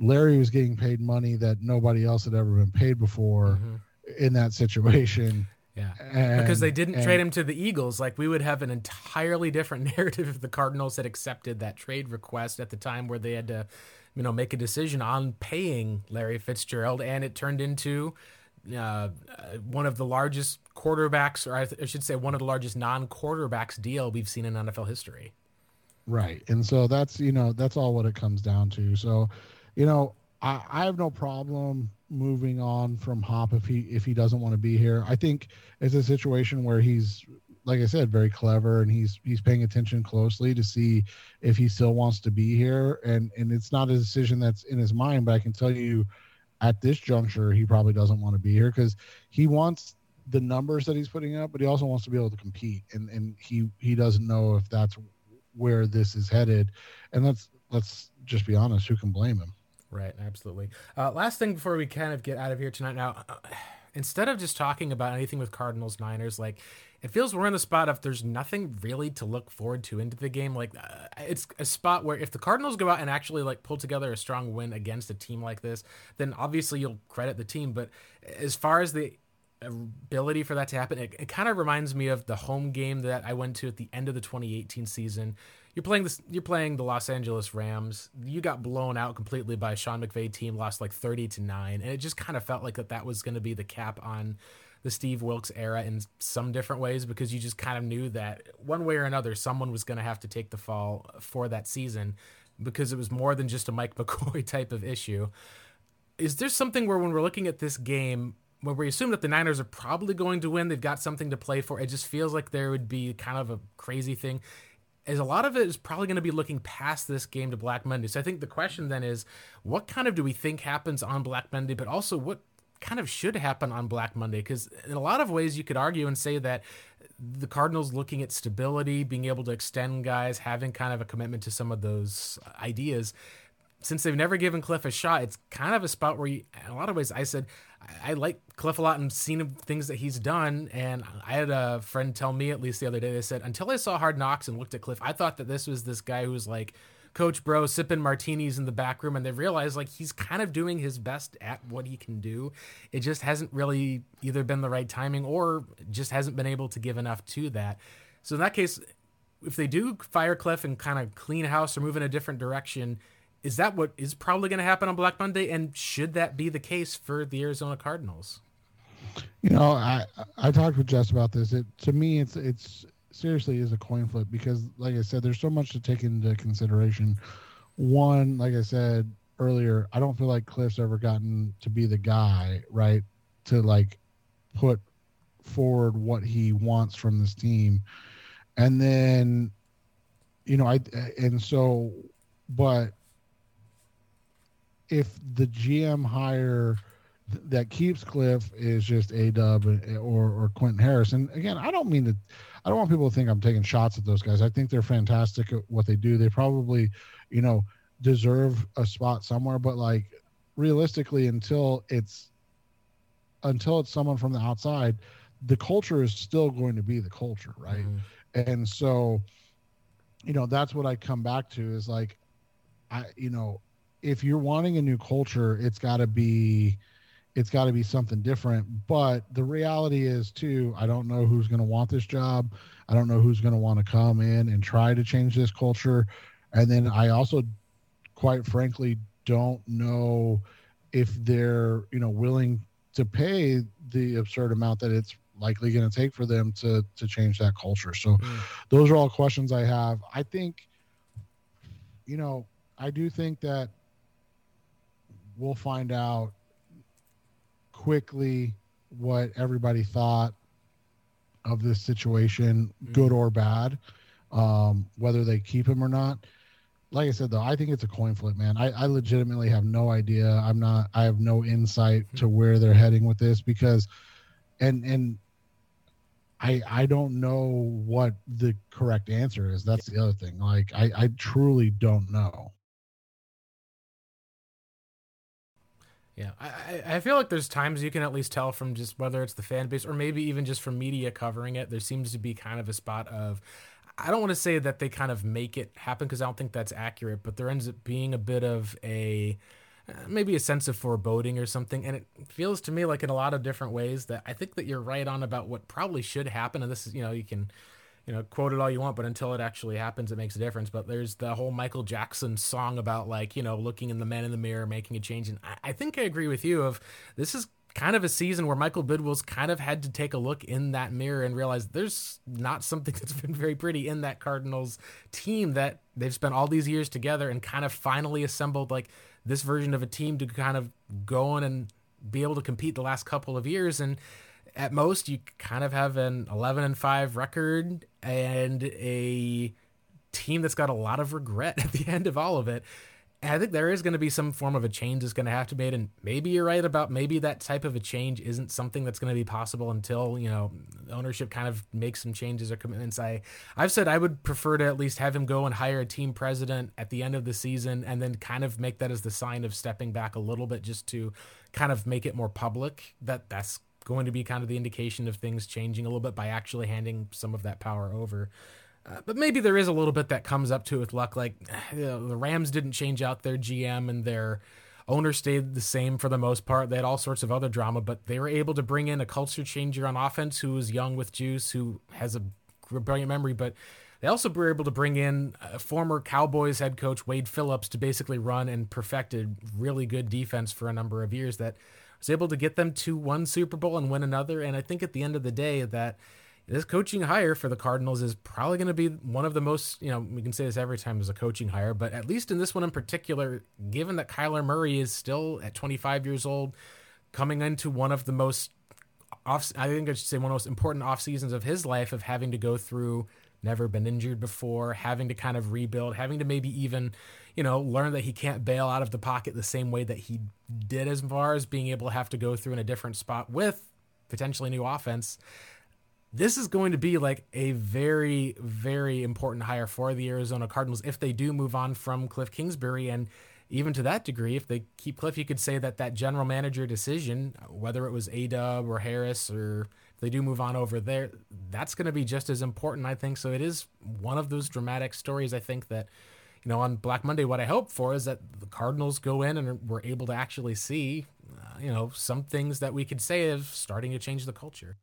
Speaker 3: Larry was getting paid money that nobody else had ever been paid before
Speaker 1: Mhm.
Speaker 3: in that situation.
Speaker 1: Yeah.
Speaker 3: And,
Speaker 1: because they didn't
Speaker 3: and-
Speaker 1: trade him to the Eagles. Like we would have an entirely different narrative if the Cardinals had accepted that trade request at the time where they had to, you know, make a decision on paying Larry Fitzgerald, and it turned into uh, uh, one of the largest quarterbacks, or I, th- I should say, one of the largest non-quarterbacks deal we've seen in NFL history.
Speaker 3: Right. And so that's, you know, that's all what it comes down to. So, you know, I, I have no problem moving on from Hop if he if he doesn't want to be here. I think it's a situation where he's like I said, very clever and he's he's paying attention closely to see if he still wants to be here. And and it's not a decision that's in his mind, but I can tell you at this juncture he probably doesn't want to be here because he wants the numbers that he's putting up, but he also wants to be able to compete. And and he he doesn't know if that's where this is headed. And let's let's just be honest, who can blame him?
Speaker 1: Right, absolutely. Uh, last thing before we kind of get out of here tonight. Now, uh, instead of just talking about anything with Cardinals Niners, like it feels we're in the spot of there's nothing really to look forward to into the game. Like uh, it's a spot where if the Cardinals go out and actually like pull together a strong win against a team like this, then obviously you'll credit the team. But as far as the ability for that to happen, it, it kind of reminds me of the home game that I went to at the end of the 2018 season you're playing this you're playing the Los Angeles Rams. You got blown out completely by Sean McVay team, lost like 30 to 9, and it just kind of felt like that that was going to be the cap on the Steve Wilks era in some different ways because you just kind of knew that one way or another someone was going to have to take the fall for that season because it was more than just a Mike McCoy type of issue. Is there something where when we're looking at this game where we assume that the Niners are probably going to win, they've got something to play for. It just feels like there would be kind of a crazy thing is a lot of it is probably going to be looking past this game to Black Monday. So I think the question then is, what kind of do we think happens on Black Monday, but also what kind of should happen on Black Monday? Because in a lot of ways, you could argue and say that the Cardinals looking at stability, being able to extend guys, having kind of a commitment to some of those ideas. Since they've never given Cliff a shot, it's kind of a spot where, you, in a lot of ways, I said I, like Cliff a lot and seen things that he's done. And I had a friend tell me, at least the other day, they said until I saw Hard Knocks and looked at Cliff, I thought that this was this guy who was like Coach Bro sipping martinis in the back room, and they realized like he's kind of doing his best at what he can do. It just hasn't really either been the right timing or just hasn't been able to give enough to that. So in that case, if they do fire Cliff and kind of clean house or move in a different direction, is that what is probably going to happen on Black Monday? And should that be the case for the Arizona Cardinals?
Speaker 3: You know, I I talked with Jess about this. It to me, it's it's seriously is a coin flip because, like I said, there's so much to take into consideration. One, like I said earlier, I don't feel like Cliff's ever gotten to be the guy, right, to like put forward what he wants from this team, and then, you know, I and so, but if the GM hire that keeps Cliff is just a dub or or Quentin Harris. And again, I don't mean to I don't want people to think I'm taking shots at those guys. I think they're fantastic at what they do. They probably, you know, deserve a spot somewhere, but like realistically until it's until it's someone from the outside, the culture is still going to be the culture, right? Mm-hmm. And so, you know, that's what I come back to is like I you know, if you're wanting a new culture, it's got to be it's got to be something different. But the reality is, too, I don't know who's going to want this job. I don't know who's going to want to come in and try to change this culture. And then I also, quite frankly, don't know if they're, you know, willing to pay the absurd amount that it's likely going to take for them to to change that culture. So mm. those are all questions I have. I think, you know, I do think that we'll find out quickly what everybody thought of this situation, mm-hmm. good or bad, um, whether they keep him or not. Like I said, though, I think it's a coin flip, man. I, I legitimately have no idea. I'm not. I have no insight to where they're heading with this because, and and I I don't know what the correct answer is. That's the other thing. Like I I truly don't know.
Speaker 1: Yeah, I, I feel like there's times you can at least tell from just whether it's the fan base or maybe even just from media covering it. There seems to be kind of a spot of, I don't want to say that they kind of make it happen because I don't think that's accurate, but there ends up being a bit of a, uh, maybe a sense of foreboding or something. And it feels to me like in a lot of different ways that I think that you're right on about what probably should happen. And this is, you know, you can, you know, quote it all you want, but until it actually happens, it makes a difference. But there's the whole Michael Jackson song about like, you know, looking in the man in the mirror, making a change. And I, I think I agree with you of this is kind of a season where Michael Bidwill's kind of had to take a look in that mirror and realize there's not something that's been very pretty in that Cardinals team that they've spent all these years together and kind of finally assembled like this version of a team to kind of go on and be able to compete the last couple of years and at most you kind of have an 11 and 5 record and a team that's got a lot of regret at the end of all of it I think there is going to be some form of a change that's going to have to be made, and maybe you're right about maybe that type of a change isn't something that's going to be possible until you know ownership kind of makes some changes or commitments. I I've said I would prefer to at least have him go and hire a team president at the end of the season, and then kind of make that as the sign of stepping back a little bit, just to kind of make it more public that that's going to be kind of the indication of things changing a little bit by actually handing some of that power over. Uh, but maybe there is a little bit that comes up to with luck. Like you know, the Rams didn't change out their GM and their owner stayed the same for the most part. They had all sorts of other drama, but they were able to bring in a culture changer on offense who was young with juice, who has a brilliant memory. But they also were able to bring in a former Cowboys head coach Wade Phillips to basically run and perfected really good defense for a number of years that was able to get them to one Super Bowl and win another. And I think at the end of the day that this coaching hire for the Cardinals is probably going to be one of the most, you know, we can say this every time as a coaching hire, but at least in this one in particular, given that Kyler Murray is still at 25 years old, coming into one of the most off, I think I should say one of the most important off seasons of his life of having to go through never been injured before, having to kind of rebuild, having to maybe even, you know, learn that he can't bail out of the pocket the same way that he did as far as being able to have to go through in a different spot with potentially new offense this is going to be like a very, very important hire for the Arizona Cardinals if they do move on from Cliff Kingsbury. And even to that degree, if they keep Cliff, you could say that that general manager decision, whether it was A Dub or Harris, or if they do move on over there, that's going to be just as important, I think. So it is one of those dramatic stories, I think, that. You know, on Black Monday, what I hope for is that the Cardinals go in and we're able to actually see, uh, you know, some things that we could say of starting to change the culture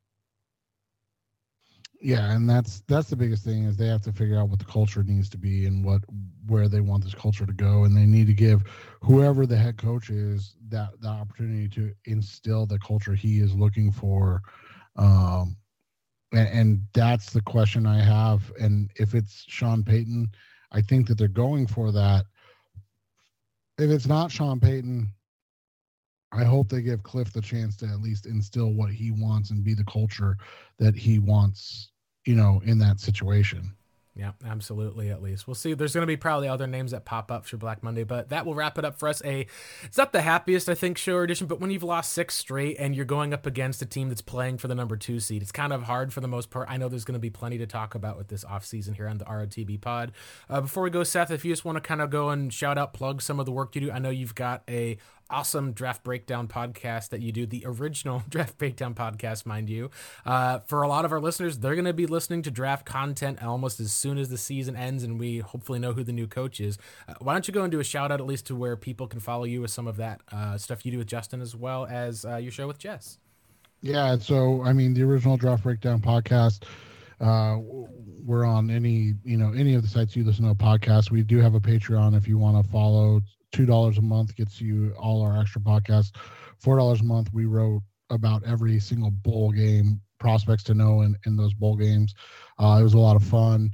Speaker 3: yeah and that's that's the biggest thing is they have to figure out what the culture needs to be and what where they want this culture to go and they need to give whoever the head coach is that the opportunity to instill the culture he is looking for um and, and that's the question i have and if it's sean payton i think that they're going for that if it's not sean payton I hope they give Cliff the chance to at least instill what he wants and be the culture that he wants you know, in that situation.
Speaker 1: Yeah, absolutely. At least we'll see. There's going to be probably other names that pop up for Black Monday, but that will wrap it up for us. A, it's not the happiest I think show edition, but when you've lost six straight and you're going up against a team that's playing for the number two seed, it's kind of hard for the most part. I know there's going to be plenty to talk about with this off season here on the ROTB Pod. Uh, before we go, Seth, if you just want to kind of go and shout out, plug some of the work you do. I know you've got a awesome draft breakdown podcast that you do, the original draft breakdown podcast, mind you. Uh, for a lot of our listeners, they're going to be listening to draft content almost as soon as the season ends, and we hopefully know who the new coach is. Uh, why don't you go and do a shout out at least to where people can follow you with some of that uh, stuff you do with Justin as well as uh, your show with Jess?
Speaker 3: Yeah, so I mean, the original draft breakdown podcast. Uh, we're on any you know any of the sites you listen to a podcast. We do have a Patreon if you want to follow two dollars a month gets you all our extra podcasts. Four dollars a month, we wrote about every single bowl game, prospects to know in, in those bowl games. Uh, it was a lot of fun.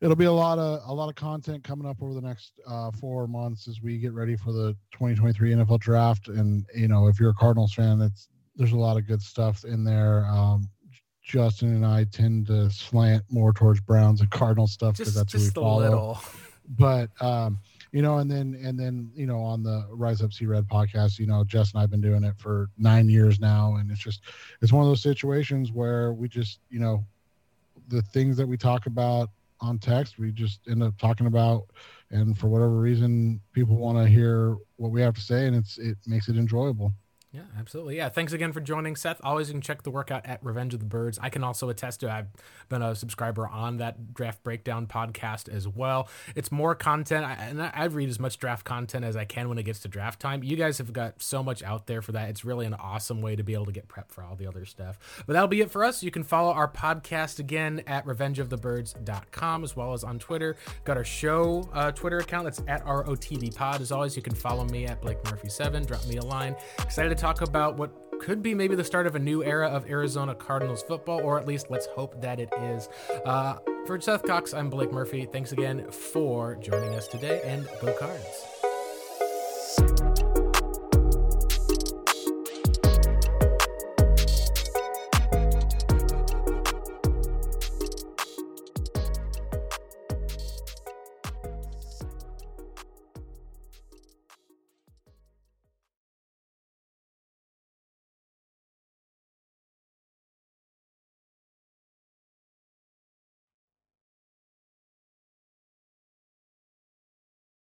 Speaker 3: It'll be a lot of a lot of content coming up over the next uh, four months as we get ready for the 2023 NFL draft. And you know, if you're a Cardinals fan, it's there's a lot of good stuff in there. Um, Justin and I tend to slant more towards Browns and Cardinal stuff because that's who we follow. Little. But um, you know, and then and then you know on the Rise Up Sea Red podcast, you know, Jess and I've been doing it for nine years now, and it's just it's one of those situations where we just you know the things that we talk about on text, we just end up talking about, and for whatever reason, people want to hear what we have to say, and it's it makes it enjoyable.
Speaker 1: Yeah, absolutely. Yeah, thanks again for joining, Seth. Always you can check the workout at Revenge of the Birds. I can also attest to I've been a subscriber on that draft breakdown podcast as well. It's more content, I, and I read as much draft content as I can when it gets to draft time. You guys have got so much out there for that. It's really an awesome way to be able to get prep for all the other stuff. But that'll be it for us. You can follow our podcast again at revengeofthebirds.com as well as on Twitter. Got our show uh, Twitter account that's at ROTB Pod. As always, you can follow me at Blake Murphy7. Drop me a line. Excited to talk talk about what could be maybe the start of a new era of Arizona Cardinals football, or at least let's hope that it is. Uh, for Seth Cox, I'm Blake Murphy. Thanks again for joining us today, and go cards.